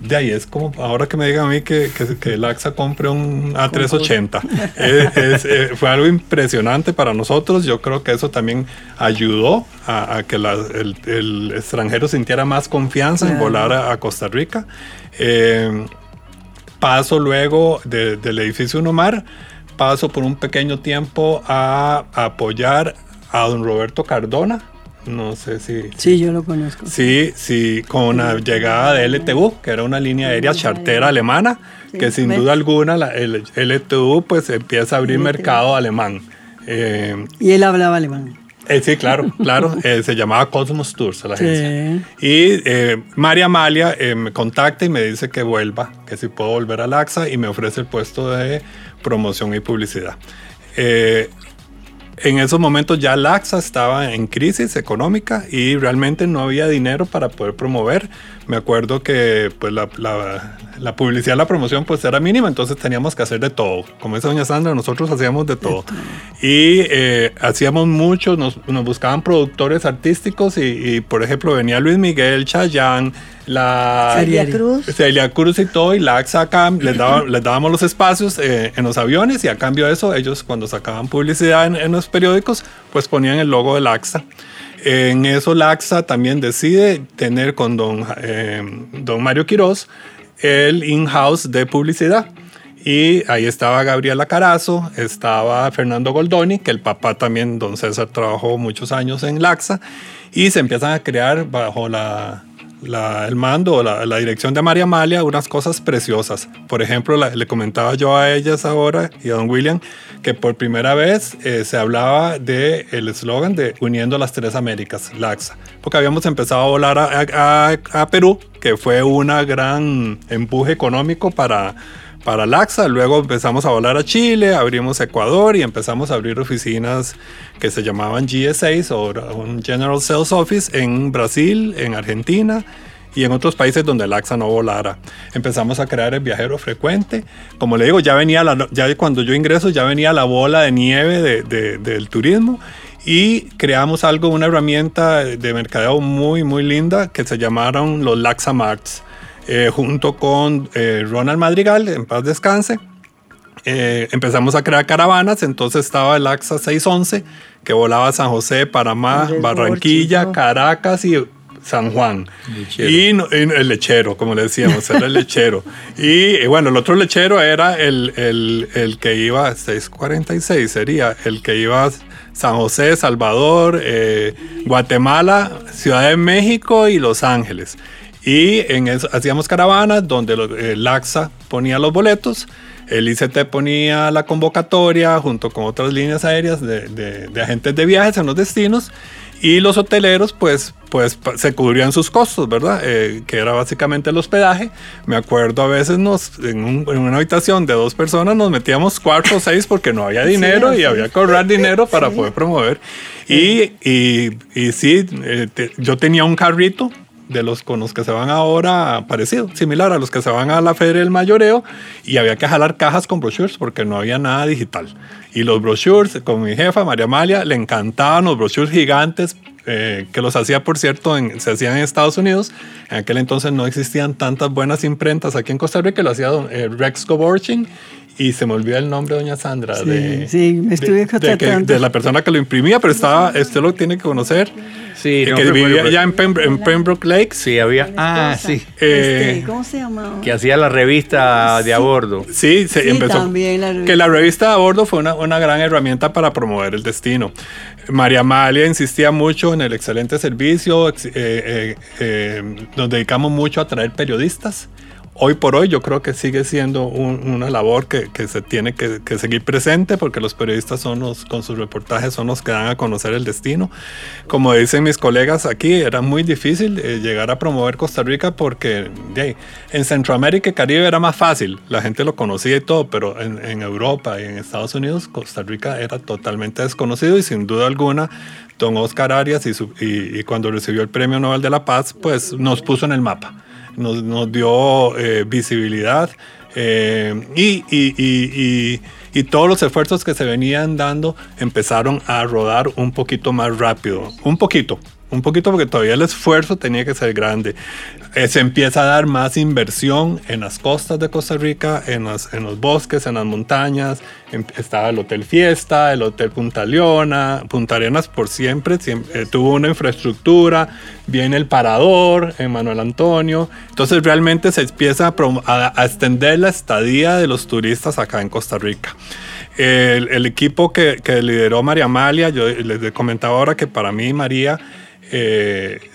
de ahí es como ahora que me digan a mí que, que, el AXA compre un A380. Eh, fue algo impresionante para nosotros. Yo creo que eso también ayudó a, que el, extranjero sintiera más confianza en volar a, Costa Rica. Eh, paso luego del edificio Unomar, paso por un pequeño tiempo a apoyar a don Roberto Cardona no sé si... Sí, yo lo conozco. Sí, sí, con la llegada de LTU, que era una línea aérea chartera alemana, que sin duda alguna la, el LTU pues empieza a abrir mercado alemán. Eh, y él hablaba alemán. Eh, sí, claro, claro. Eh, se llamaba Cosmos Tours la agencia. Y María Amalia me contacta y me dice que vuelva, que si puedo volver al AXA y me ofrece el puesto de promoción y publicidad en esos momentos ya Laxa estaba en crisis económica y realmente no había dinero para poder promover. Me acuerdo que pues, la, la, publicidad, la promoción pues era mínima, entonces teníamos que hacer de todo. Como dice doña Sandra, nosotros hacíamos de todo. Y eh, hacíamos mucho, nos, nos, buscaban productores artísticos y, por ejemplo venía Luis Miguel, Chayanne, la Celia Cruz. Celia Cruz y todo, y la acá les, les dábamos los espacios eh, en los aviones y a cambio de eso ellos cuando sacaban publicidad en, los periódicos pues ponían el logo del AXA. En eso Laxa también decide tener con don, eh, don Mario Quiroz el in-house de publicidad. Y ahí estaba Gabriela Carazo, estaba Fernando Goldoni, que el papá también, don César, trabajó muchos años en Laxa, y se empiezan a crear bajo la, el mando, la, la dirección de María Amalia, unas cosas preciosas. Por ejemplo, le comentaba yo a ellas ahora y a don William que por primera vez eh, se hablaba del el eslogan de Uniendo las Tres Américas, LAXA, porque habíamos empezado a volar a, a Perú, que fue un gran empuje económico para para Laxa, luego empezamos a volar a Chile, abrimos Ecuador y empezamos a abrir oficinas que se llamaban GS6 o un General Sales Office en Brasil, en Argentina y en otros países donde Laxa no volara. Empezamos a crear el viajero frecuente. Como le digo, ya venía la, ya cuando yo ingreso ya venía la bola de nieve de, del turismo y creamos algo, una herramienta de mercadeo muy, muy linda que se llamaron los Laxa Marts. Eh, junto con eh, Ronald Madrigal, en paz descanse. Eh, empezamos a crear caravanas, entonces estaba el AXA 611 que volaba a San José, Panamá, Barranquilla, Caracas y San Juan. Y, el lechero, como le decíamos, era el lechero. Y, bueno, el otro lechero era el, el, el, que iba, 646 sería, el que iba a San José, Salvador, Guatemala, Ciudad de México y Los Ángeles. Y en eso hacíamos caravanas donde el AXA ponía los boletos, el ICT ponía la convocatoria junto con otras líneas aéreas de, agentes de viajes en los destinos y los hoteleros pues pues se cubrían sus costos, ¿verdad? Eh, que era básicamente el hospedaje. Me acuerdo a veces nos, en, una habitación de dos personas nos metíamos cuatro o seis porque no había dinero y había que ahorrar dinero para poder promover. Y, y, y sí, eh, yo tenía un carrito de los con los que se van ahora, parecido, similar a los que se van a la feria del mayoreo, y había que jalar cajas con brochures porque no había nada digital. Y los brochures, con mi jefa, María Amalia, le encantaban los brochures gigantes, eh, que los hacía, por cierto, en, se hacían en Estados Unidos. En aquel entonces no existían tantas buenas imprentas aquí en Costa Rica, lo hacía eh, Rex Coborchin y se me olvidó el nombre de doña Sandra. Sí, de, sí, me estuve de, de, la persona que lo imprimía, pero estaba, usted lo tiene que conocer. Sí, que vivía allá en, Pembroke Lake. Sí, había. Ah, sí. Eh, este, ¿Cómo se llamaba? Que hacía la revista de a bordo. Sí, se empezó. También la revista. Que la revista de a bordo fue una, una gran herramienta para promover el destino. María Amalia insistía mucho en el excelente servicio. Eh, eh, nos dedicamos mucho a traer periodistas hoy por hoy yo creo que sigue siendo una labor que, que se tiene que, que, seguir presente porque los periodistas son los, con sus reportajes son los que dan a conocer el destino. Como dicen mis colegas aquí, era muy difícil eh, llegar a promover Costa Rica porque en Centroamérica y Caribe era más fácil, la gente lo conocía y todo, pero en, en Europa y en Estados Unidos Costa Rica era totalmente desconocido y sin duda alguna don Oscar Arias y, y, y cuando recibió el Premio Nobel de la Paz, pues nos puso en el mapa nos, dio eh, visibilidad eh, y, y, y, y, todos los esfuerzos que se venían dando empezaron a rodar un poquito más rápido, un poquito, un poquito porque todavía el esfuerzo tenía que ser grande. Eh, se empieza a dar más inversión en las costas de Costa Rica, en los, en los bosques, en las montañas. Em, estaba el Hotel Fiesta, el Hotel Punta Leona. Punta Arenas por siempre, eh, tuvo una infraestructura. Viene el Parador en Manuel Antonio. Entonces realmente se empieza a, extender la estadía de los turistas acá en Costa Rica. El, el equipo que, que lideró María Amalia, yo les comentaba ahora que para mí María eh,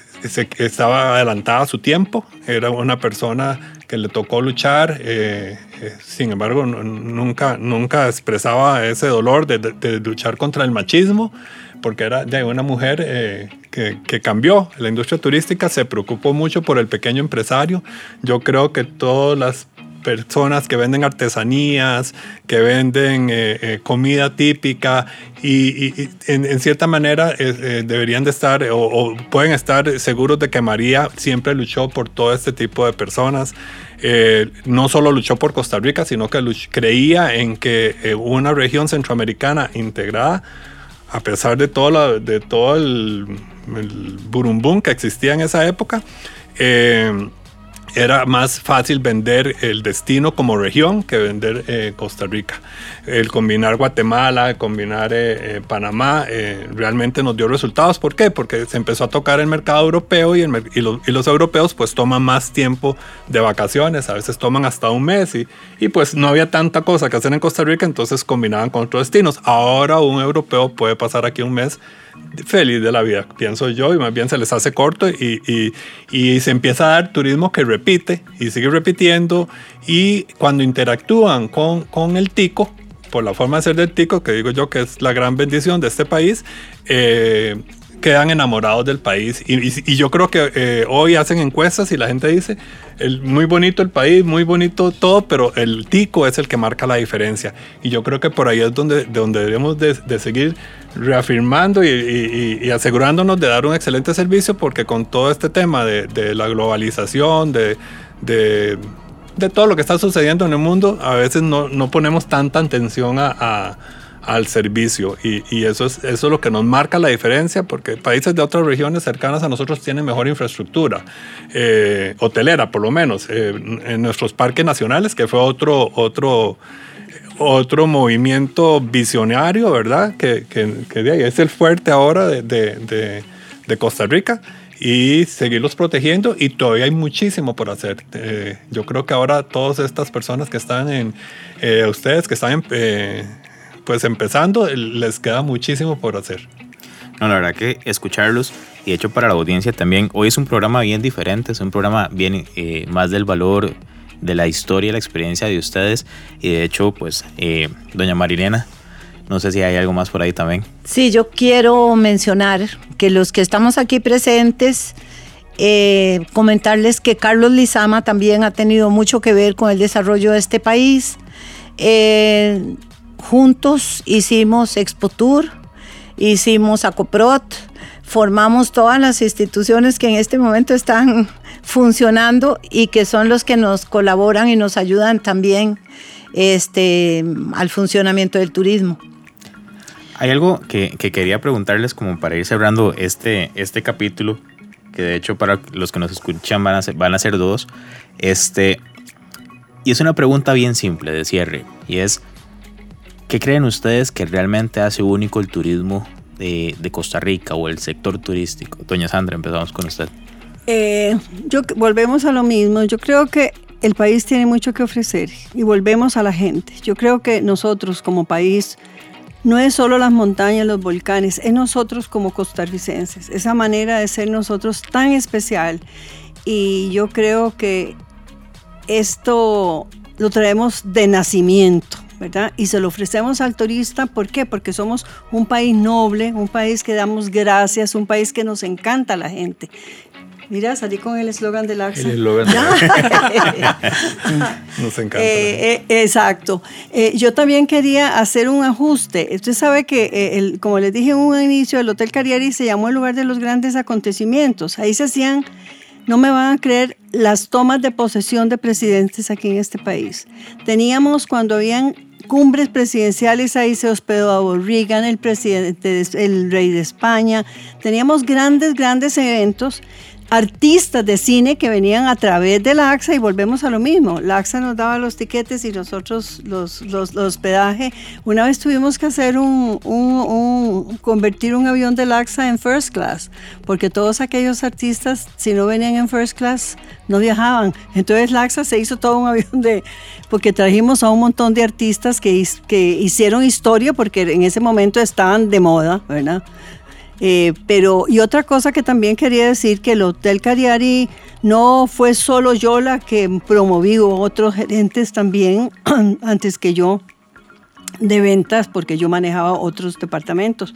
estaba adelantada a su tiempo, era una persona que le tocó luchar, eh, eh, sin embargo nunca, nunca expresaba ese dolor de, luchar contra el machismo, porque era de una mujer que, que, cambió. La industria turística se preocupó mucho por el pequeño empresario. Yo creo que todas las personas que venden artesanías, que venden eh, eh, comida típica y, en, cierta manera eh, deberían de estar o, pueden estar seguros de que María siempre luchó por todo este tipo de personas. no solo luchó por Costa Rica, sino que creía en que una región centroamericana integrada, a pesar de todo, de todo el, el burumbum que existía en esa época, era más fácil vender el destino como región que vender eh, Costa Rica. El combinar Guatemala, combinar eh, eh, Panamá, realmente nos dio resultados. ¿Por qué? Porque se empezó a tocar el mercado europeo y, y, los europeos pues toman más tiempo de vacaciones, a veces toman hasta un mes y, y pues no había tanta cosa que hacer en Costa Rica, entonces combinaban con otros destinos. Ahora un europeo puede pasar aquí un mes feliz de la vida, pienso yo, y más bien se les hace corto y, y, y, se empieza a dar turismo que repite y sigue repitiendo. Y cuando interactúan con, con el tico, por la forma de ser del tico, que digo yo que es la gran bendición de este país, eh, quedan enamorados del país. Y, yo creo que eh, hoy hacen encuestas y la gente dice, el, muy bonito el país, muy bonito todo, pero el tico es el que marca la diferencia. Y yo creo que por ahí es donde, donde debemos de, seguir reafirmando y, asegurándonos de dar un excelente servicio, porque con todo este tema de, la globalización, de, de, todo lo que está sucediendo en el mundo, a veces no, no ponemos tanta atención a al servicio y, y, eso, es, eso es lo que nos marca la diferencia porque países de otras regiones cercanas a nosotros tienen mejor infraestructura eh, hotelera por lo menos eh, en nuestros parques nacionales que fue otro otro otro movimiento visionario verdad que, que, que es el fuerte ahora de, de, de, Costa Rica y seguirlos protegiendo y todavía hay muchísimo por hacer. Eh, yo creo que ahora todas estas personas que están en, ustedes que están en, pues empezando, les queda muchísimo por hacer. No, la verdad que escucharlos y hecho para la audiencia también, hoy es un programa bien diferente, es un programa bien eh, más del valor de la historia, la experiencia de ustedes y de hecho pues eh, doña Marilena No sé si hay algo más por ahí también. Sí, yo quiero mencionar que los que estamos aquí presentes, eh, comentarles que Carlos Lizama también ha tenido mucho que ver con el desarrollo de este país. Eh, juntos hicimos Expotur, hicimos Acoprot, formamos todas las instituciones que en este momento están funcionando y que son los que nos colaboran y nos ayudan también este, al funcionamiento del turismo. Hay algo que, quería preguntarles como para ir cerrando este, este capítulo, que de hecho para los que nos escuchan van a ser, van a ser dos. Este, y es una pregunta bien simple de cierre, y es, ¿qué creen ustedes que realmente hace único el turismo de, Costa Rica o el sector turístico? Doña Sandra, empezamos con usted. Eh, yo, volvemos a lo mismo. Yo creo que el país tiene mucho que ofrecer y volvemos a la gente. Yo creo que nosotros como país no es solo las montañas, los volcanes, es nosotros como costarricenses, esa manera de ser nosotros tan especial. Y yo creo que esto lo traemos de nacimiento. ¿Verdad? Y se lo ofrecemos al turista, ¿por qué? Porque somos un país noble, un país que damos gracias, un país que nos encanta a la gente. Mira, salí con el eslogan del AXA. El eslogan Nos encanta. Eh, eh, exacto. Eh, yo también quería hacer un ajuste. Usted sabe que, el, como les dije en un inicio, el Hotel Cariari se llamó el lugar de los grandes acontecimientos. Ahí se hacían, no me van a creer, las tomas de posesión de presidentes aquí en este país. Teníamos cuando habían cumbres presidenciales, ahí se hospedó a Reagan, el presidente, el rey de España. Teníamos grandes, grandes eventos artistas de cine que venían a través de la AXA y volvemos a lo mismo. La AXA nos daba los tiquetes y nosotros los, los, hospedaje. Una vez tuvimos que hacer un, un, convertir un avión de la AXA en first class, porque todos aquellos artistas, si no venían en first class, no viajaban. Entonces la AXA se hizo todo un avión de, porque trajimos a un montón de artistas que, que hicieron historia porque en ese momento estaban de moda, ¿verdad? Eh, pero, y otra cosa que también quería decir, que el Hotel Cariari no fue solo yo la que promoví, otros gerentes también antes que yo de ventas, porque yo manejaba otros departamentos.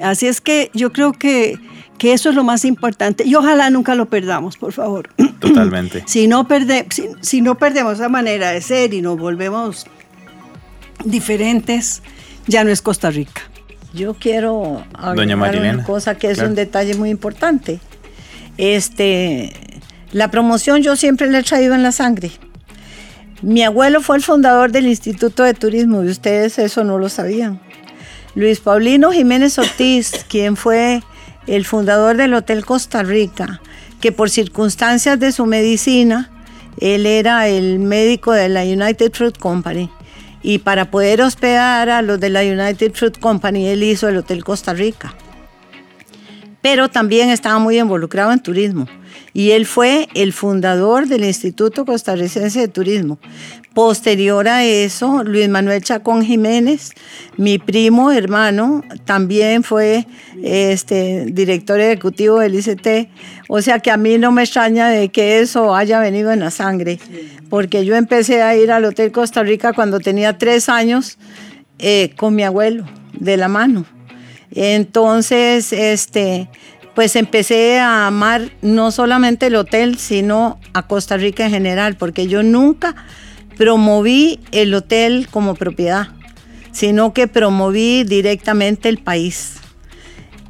Así es que yo creo que, que eso es lo más importante y ojalá nunca lo perdamos, por favor. Totalmente. si, no perde, si, si no perdemos esa manera de ser y nos volvemos diferentes, ya no es Costa Rica. Yo quiero hablar una cosa que es un detalle muy importante. Este, la promoción yo siempre la he traído en la sangre. Mi abuelo fue el fundador del Instituto de Turismo y ustedes eso no lo sabían. Luis Paulino Jiménez Ortiz, quien fue el fundador del Hotel Costa Rica, que por circunstancias de su medicina, él era el médico de la United Fruit Company y para poder hospedar a los de la United Fruit Company, él hizo el Hotel Costa Rica. Pero también estaba muy involucrado en turismo y él fue el fundador del Instituto Costarricense de Turismo. Posterior a eso, Luis Manuel Chacón Jiménez, mi primo hermano, también fue este, director ejecutivo del ICT. O sea que a mí no me extraña que eso haya venido en la sangre, porque yo empecé a ir al Hotel Costa Rica cuando tenía tres años eh, con mi abuelo de la mano. Entonces, este, pues empecé a amar no solamente el hotel, sino a Costa Rica en general, porque yo nunca promoví el hotel como propiedad, sino que promoví directamente el país.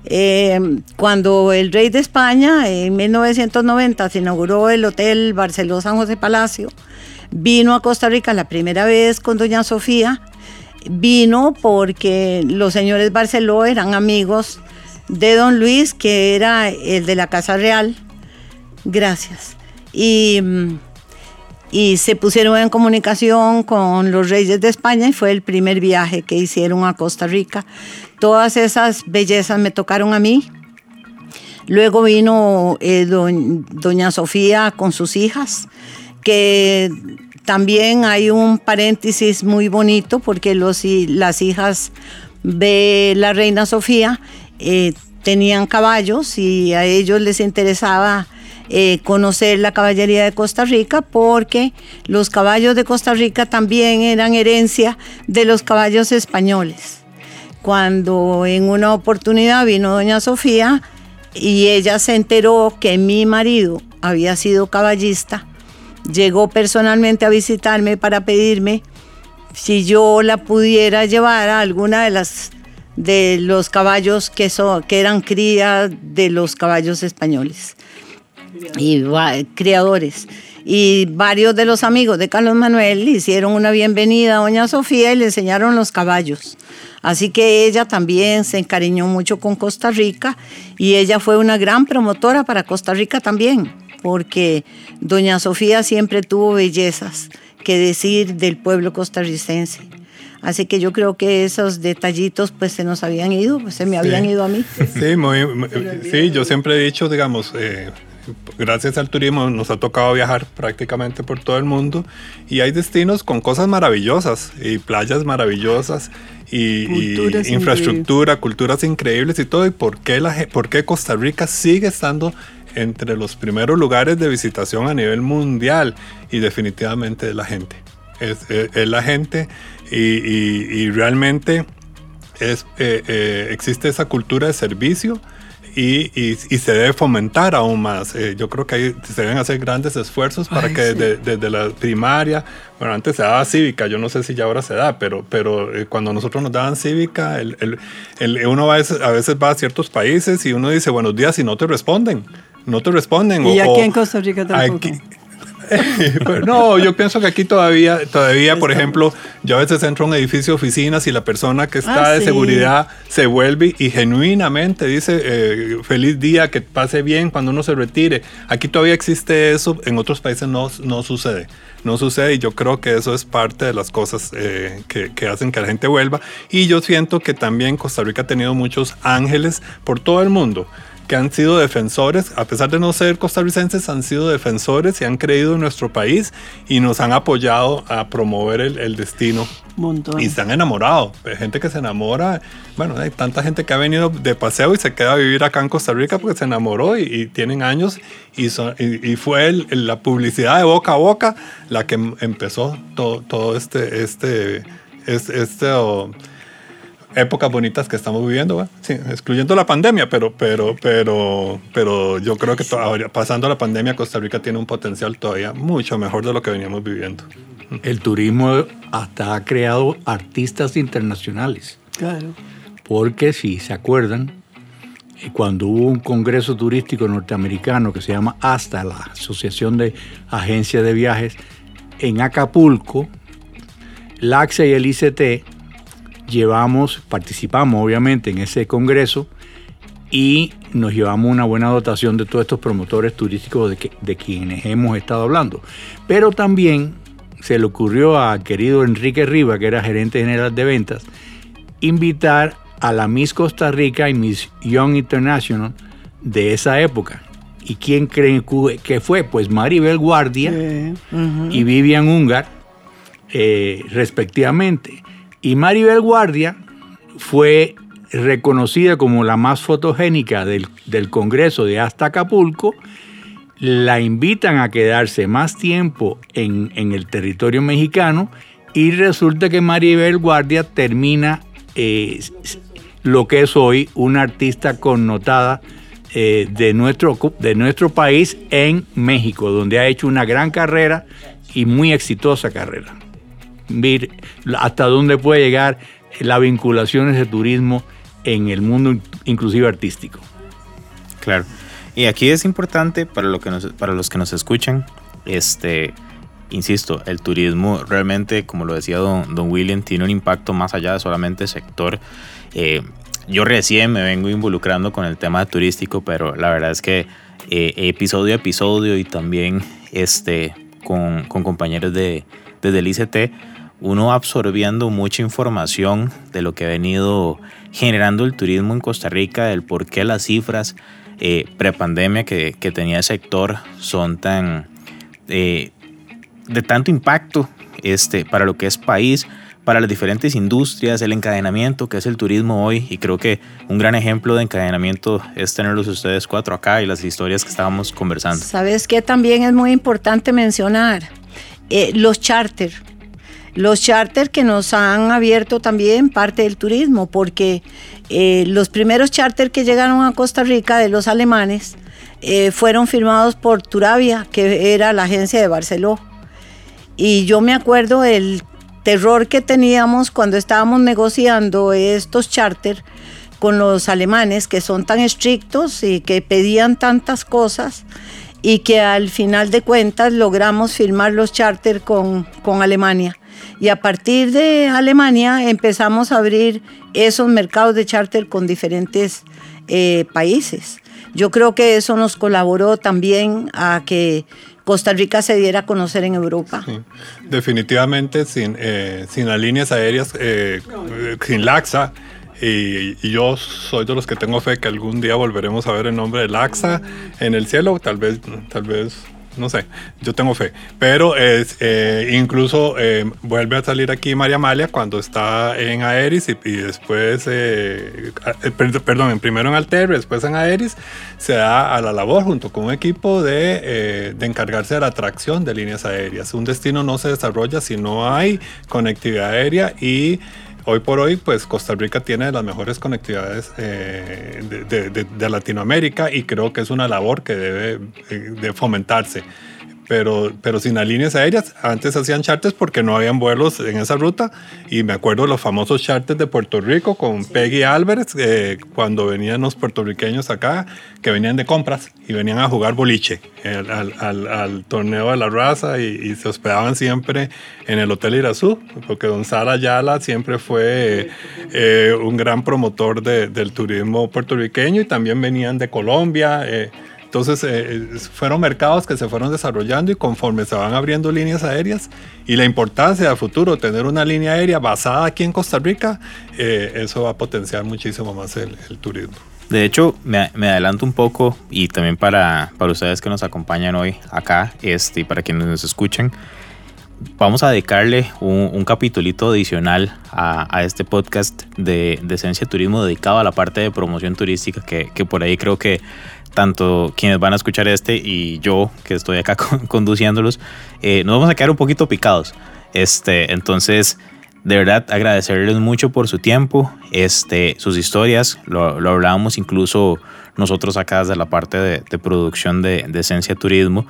Eh, cuando el rey de España en 1990 se inauguró el Hotel Barceló San José Palacio, vino a Costa Rica la primera vez con doña Sofía, vino porque los señores Barceló eran amigos de don Luis, que era el de la Casa Real. Gracias. Y, y, se pusieron en comunicación con los reyes de España y fue el primer viaje que hicieron a Costa Rica. Todas esas bellezas me tocaron a mí. Luego vino eh, doña Sofía con sus hijas, que también hay un paréntesis muy bonito porque las hijas de la reina Sofía eh, tenían caballos y a ellos les interesaba eh, conocer la caballería de Costa Rica porque los caballos de Costa Rica también eran herencia de los caballos españoles. cuando en una oportunidad vino doña Sofía y ella se enteró que mi marido había sido caballista, llegó personalmente a visitarme para pedirme si yo la pudiera llevar a alguna de las de los caballos que, que eran cría de los caballos españoles y criadores. Y varios de los amigos de Carlos Manuel le hicieron una bienvenida a Doña Sofía y le enseñaron los caballos. Así que ella también se encariñó mucho con Costa Rica y ella fue una gran promotora para Costa Rica también, porque Doña Sofía siempre tuvo bellezas que decir del pueblo costarricense. Así que yo creo que esos detallitos pues se nos habían ido, pues se me habían ido a mí. Sí, sí, yo siempre he dicho, digamos, eh, gracias al turismo nos ha tocado viajar prácticamente por todo el mundo y hay destinos con cosas maravillosas y playas maravillosas y, infraestructura, culturas increíbles y todo. ¿Y por qué, la, por qué Costa Rica sigue estando entre los primeros lugares de visitación a nivel mundial? Y definitivamente es la gente. Es, la gente y, realmente es, eh, eh, existe esa cultura de servicio y, se debe fomentar aún más. Eh, yo creo que ahí se deben hacer grandes esfuerzos para que desde, la primaria, bueno, antes se daba cívica, yo no sé si ya ahora se da, pero, pero eh, cuando nosotros nos daban cívica, el, el, uno va a, veces, a veces va a ciertos países y uno dice buenos días y no te responden. No te responden. Y aquí en Costa Rica tampoco. no, yo pienso que aquí todavía, todavía, por ejemplo, yo a veces entro a un edificio de oficinas y la persona que está ah, de seguridad se vuelve y genuinamente dice eh, feliz día, que pase bien cuando uno se retire. Aquí todavía existe eso, en otros países no, no sucede. No sucede y yo creo que eso es parte de las cosas eh, que, que hacen que la gente vuelva. Y yo siento que también Costa Rica ha tenido muchos ángeles por todo el mundo que han sido defensores, a pesar de no ser costarricenses, han sido defensores y han creído en nuestro país y nos han apoyado a promover el, destino. Y se han enamorado. Hay gente que se enamora. Bueno, hay tanta gente que ha venido de paseo y se queda a vivir acá en Costa Rica porque se enamoró y, tienen años. Y, y, fue la publicidad de boca a boca la que empezó todo, todo este, este, este, este épocas bonitas que estamos viviendo, sí, excluyendo la pandemia, pero, pero, pero, pero yo creo que pasando la pandemia Costa Rica tiene un potencial todavía mucho mejor de lo que veníamos viviendo. El turismo hasta ha creado artistas internacionales. Claro. Porque si se acuerdan, eh, cuando hubo un congreso turístico norteamericano que se llama ASTA, la Asociación de Agencias de Viajes, en Acapulco, LAXA y el ICT llevamos, participamos obviamente en ese congreso y nos llevamos una buena dotación de todos estos promotores turísticos de, de quienes hemos estado hablando. Pero también se le ocurrió a querido Enrique Riva, que era gerente general de ventas, invitar a la Miss Costa Rica y Miss Young International de esa época. ¿Y quién creen que fue? Pues Maribel Guardia y Vivian Ungar, eh, respectivamente. Y Maribel Guardia fue reconocida como la más fotogénica del, Congreso de hasta Acapulco, la invitan a quedarse más tiempo en, el territorio mexicano y resulta que Maribel Guardia termina eh, lo que es hoy una artista connotada eh, de, nuestro, de nuestro país en México, donde ha hecho una gran carrera y muy exitosa carrera ver hasta dónde puede llegar la vinculación de turismo en el mundo inclusive artístico. Claro. Y aquí es importante para, lo que para los que nos escuchan, este, insisto, el turismo realmente, como lo decía don, don William, tiene un impacto más allá de solamente sector. Eh, yo recién me vengo involucrando con el tema turístico, pero la verdad es que eh, episodio a episodio y también este, con, con compañeros de, desde el ICT, uno absorbiendo mucha información de lo que ha venido generando el turismo en Costa Rica, del por qué las cifras eh, prepandemia que, que, tenía el sector son tan eh, de tanto impacto este, para lo que es país, para las diferentes industrias, el encadenamiento que es el turismo hoy. Y creo que un gran ejemplo de encadenamiento es tenerlos ustedes cuatro acá y las historias que estábamos conversando. Sabes que también es muy importante mencionar eh, los charter Los charters que nos han abierto también parte del turismo, porque eh, los primeros charters que llegaron a Costa Rica de los alemanes eh, fueron firmados por Turavia, que era la agencia de Barceló. Y yo me acuerdo el terror que teníamos cuando estábamos negociando estos charters con los alemanes, que son tan estrictos y que pedían tantas cosas y que al final de cuentas logramos firmar los charters con, con Alemania. Y a partir de Alemania empezamos a abrir esos mercados de charter con diferentes eh, países. Yo creo que eso nos colaboró también a que Costa Rica se diera a conocer en Europa. Definitivamente sin, eh, sin las líneas aéreas, eh, sin LAXA, y, y, yo soy de los que tengo fe que algún día volveremos a ver el nombre de LAXA en el cielo, tal vez, tal vez no sé, yo tengo fe. Pero es, eh, incluso eh, vuelve a salir aquí María Amalia cuando está en Aeris y, después, eh, perdón, primero en Alter, después en Aeris, se da a la labor junto con un equipo de, de encargarse de la atracción de líneas aéreas. Un destino no se desarrolla si no hay conectividad aérea y hoy por hoy, pues Costa Rica tiene las mejores conectividades eh, de, Latinoamérica y creo que es una labor que debe eh, de fomentarse pero, pero sin las líneas aéreas. Antes hacían charters porque no habían vuelos en esa ruta. Y me acuerdo los famosos charters de Puerto Rico con Peggy Álvarez, eh, cuando venían los puertorriqueños acá, que venían de compras y venían a jugar boliche al, al, al torneo de la raza y, se hospedaban siempre en el Hotel Irazú, porque don Sara Ayala siempre fue eh, un gran promotor de, del turismo puertorriqueño y también venían de Colombia. Eh, entonces eh, fueron mercados que se fueron desarrollando y conforme se van abriendo líneas aéreas y la importancia a futuro tener una línea aérea basada aquí en Costa Rica, eh, eso va a potenciar muchísimo más el, turismo. De hecho, me, adelanto un poco y también para, para ustedes que nos acompañan hoy acá este, y para quienes nos escuchan, vamos a dedicarle un, un adicional a, este podcast de, de, Esencia Turismo dedicado a la parte de promoción turística que, que por ahí creo que tanto quienes van a escuchar este y yo que estoy acá conduciéndolos, eh, nos vamos a quedar un poquito picados. Este, entonces, de verdad agradecerles mucho por su tiempo, este, sus historias, lo, lo hablábamos incluso nosotros acá desde la parte de, producción de, Esencia Turismo.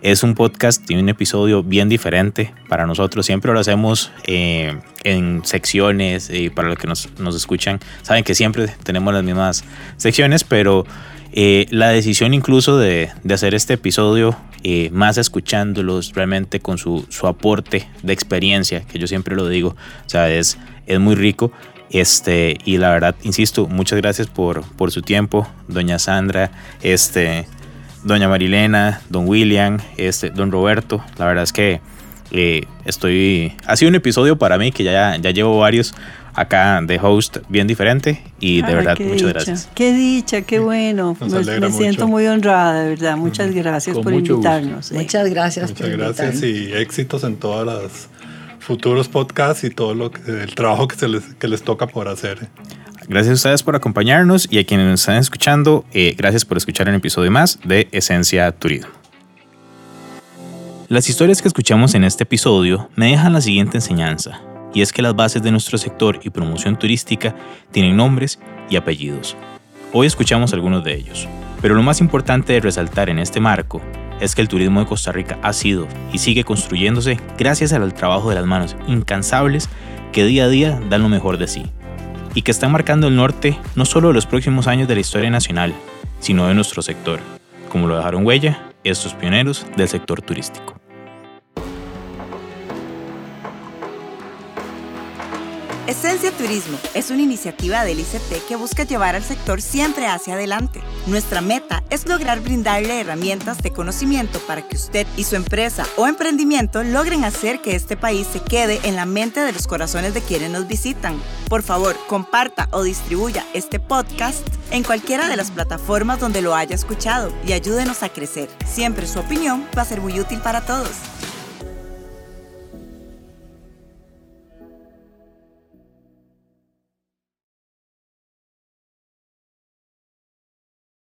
Es un podcast y un episodio bien diferente para nosotros. Siempre lo hacemos eh, en secciones y para los que nos, nos escuchan saben que siempre tenemos las mismas secciones, pero eh, la decisión incluso de, hacer este episodio, eh, más escuchándolos realmente con su, aporte de experiencia, que yo siempre lo digo, o sea, es, es muy rico. Este, y la verdad, insisto, muchas gracias por, por su tiempo, doña Sandra, este, doña Marilena, don William, este, don Roberto. La verdad es que eh, estoy. Ha sido un episodio para mí que ya, ya llevo varios acá de host bien diferente y de verdad muchas gracias. Qué dicha, qué bueno. me siento muy honrada, de verdad. Muchas gracias por invitarnos. ¿eh? Muchas gracias. Muchas gracias y éxitos en todos los futuros podcasts y todo lo que, el trabajo que, se les, que les toca por hacer. Gracias a ustedes por acompañarnos y a quienes nos están escuchando, eh, gracias por escuchar un episodio más de Esencia Turismo. Las historias que escuchamos en este episodio me dejan la siguiente enseñanza y es que las bases de nuestro sector y promoción turística tienen nombres y apellidos. Hoy escuchamos algunos de ellos, pero lo más importante de resaltar en este marco es que el turismo de Costa Rica ha sido y sigue construyéndose gracias al trabajo de las manos incansables que día a día dan lo mejor de sí, y que están marcando el norte no solo de los próximos años de la historia nacional, sino de nuestro sector, como lo dejaron huella estos pioneros del sector turístico. Esencia Turismo es una iniciativa del ICT que busca llevar al sector siempre hacia adelante. Nuestra meta es lograr brindarle herramientas de conocimiento para que usted y su empresa o emprendimiento logren hacer que este país se quede en la mente de los corazones de quienes nos visitan. Por favor, comparta o distribuya este podcast en cualquiera de las plataformas donde lo haya escuchado y ayúdenos a crecer. Siempre su opinión va a ser muy útil para todos.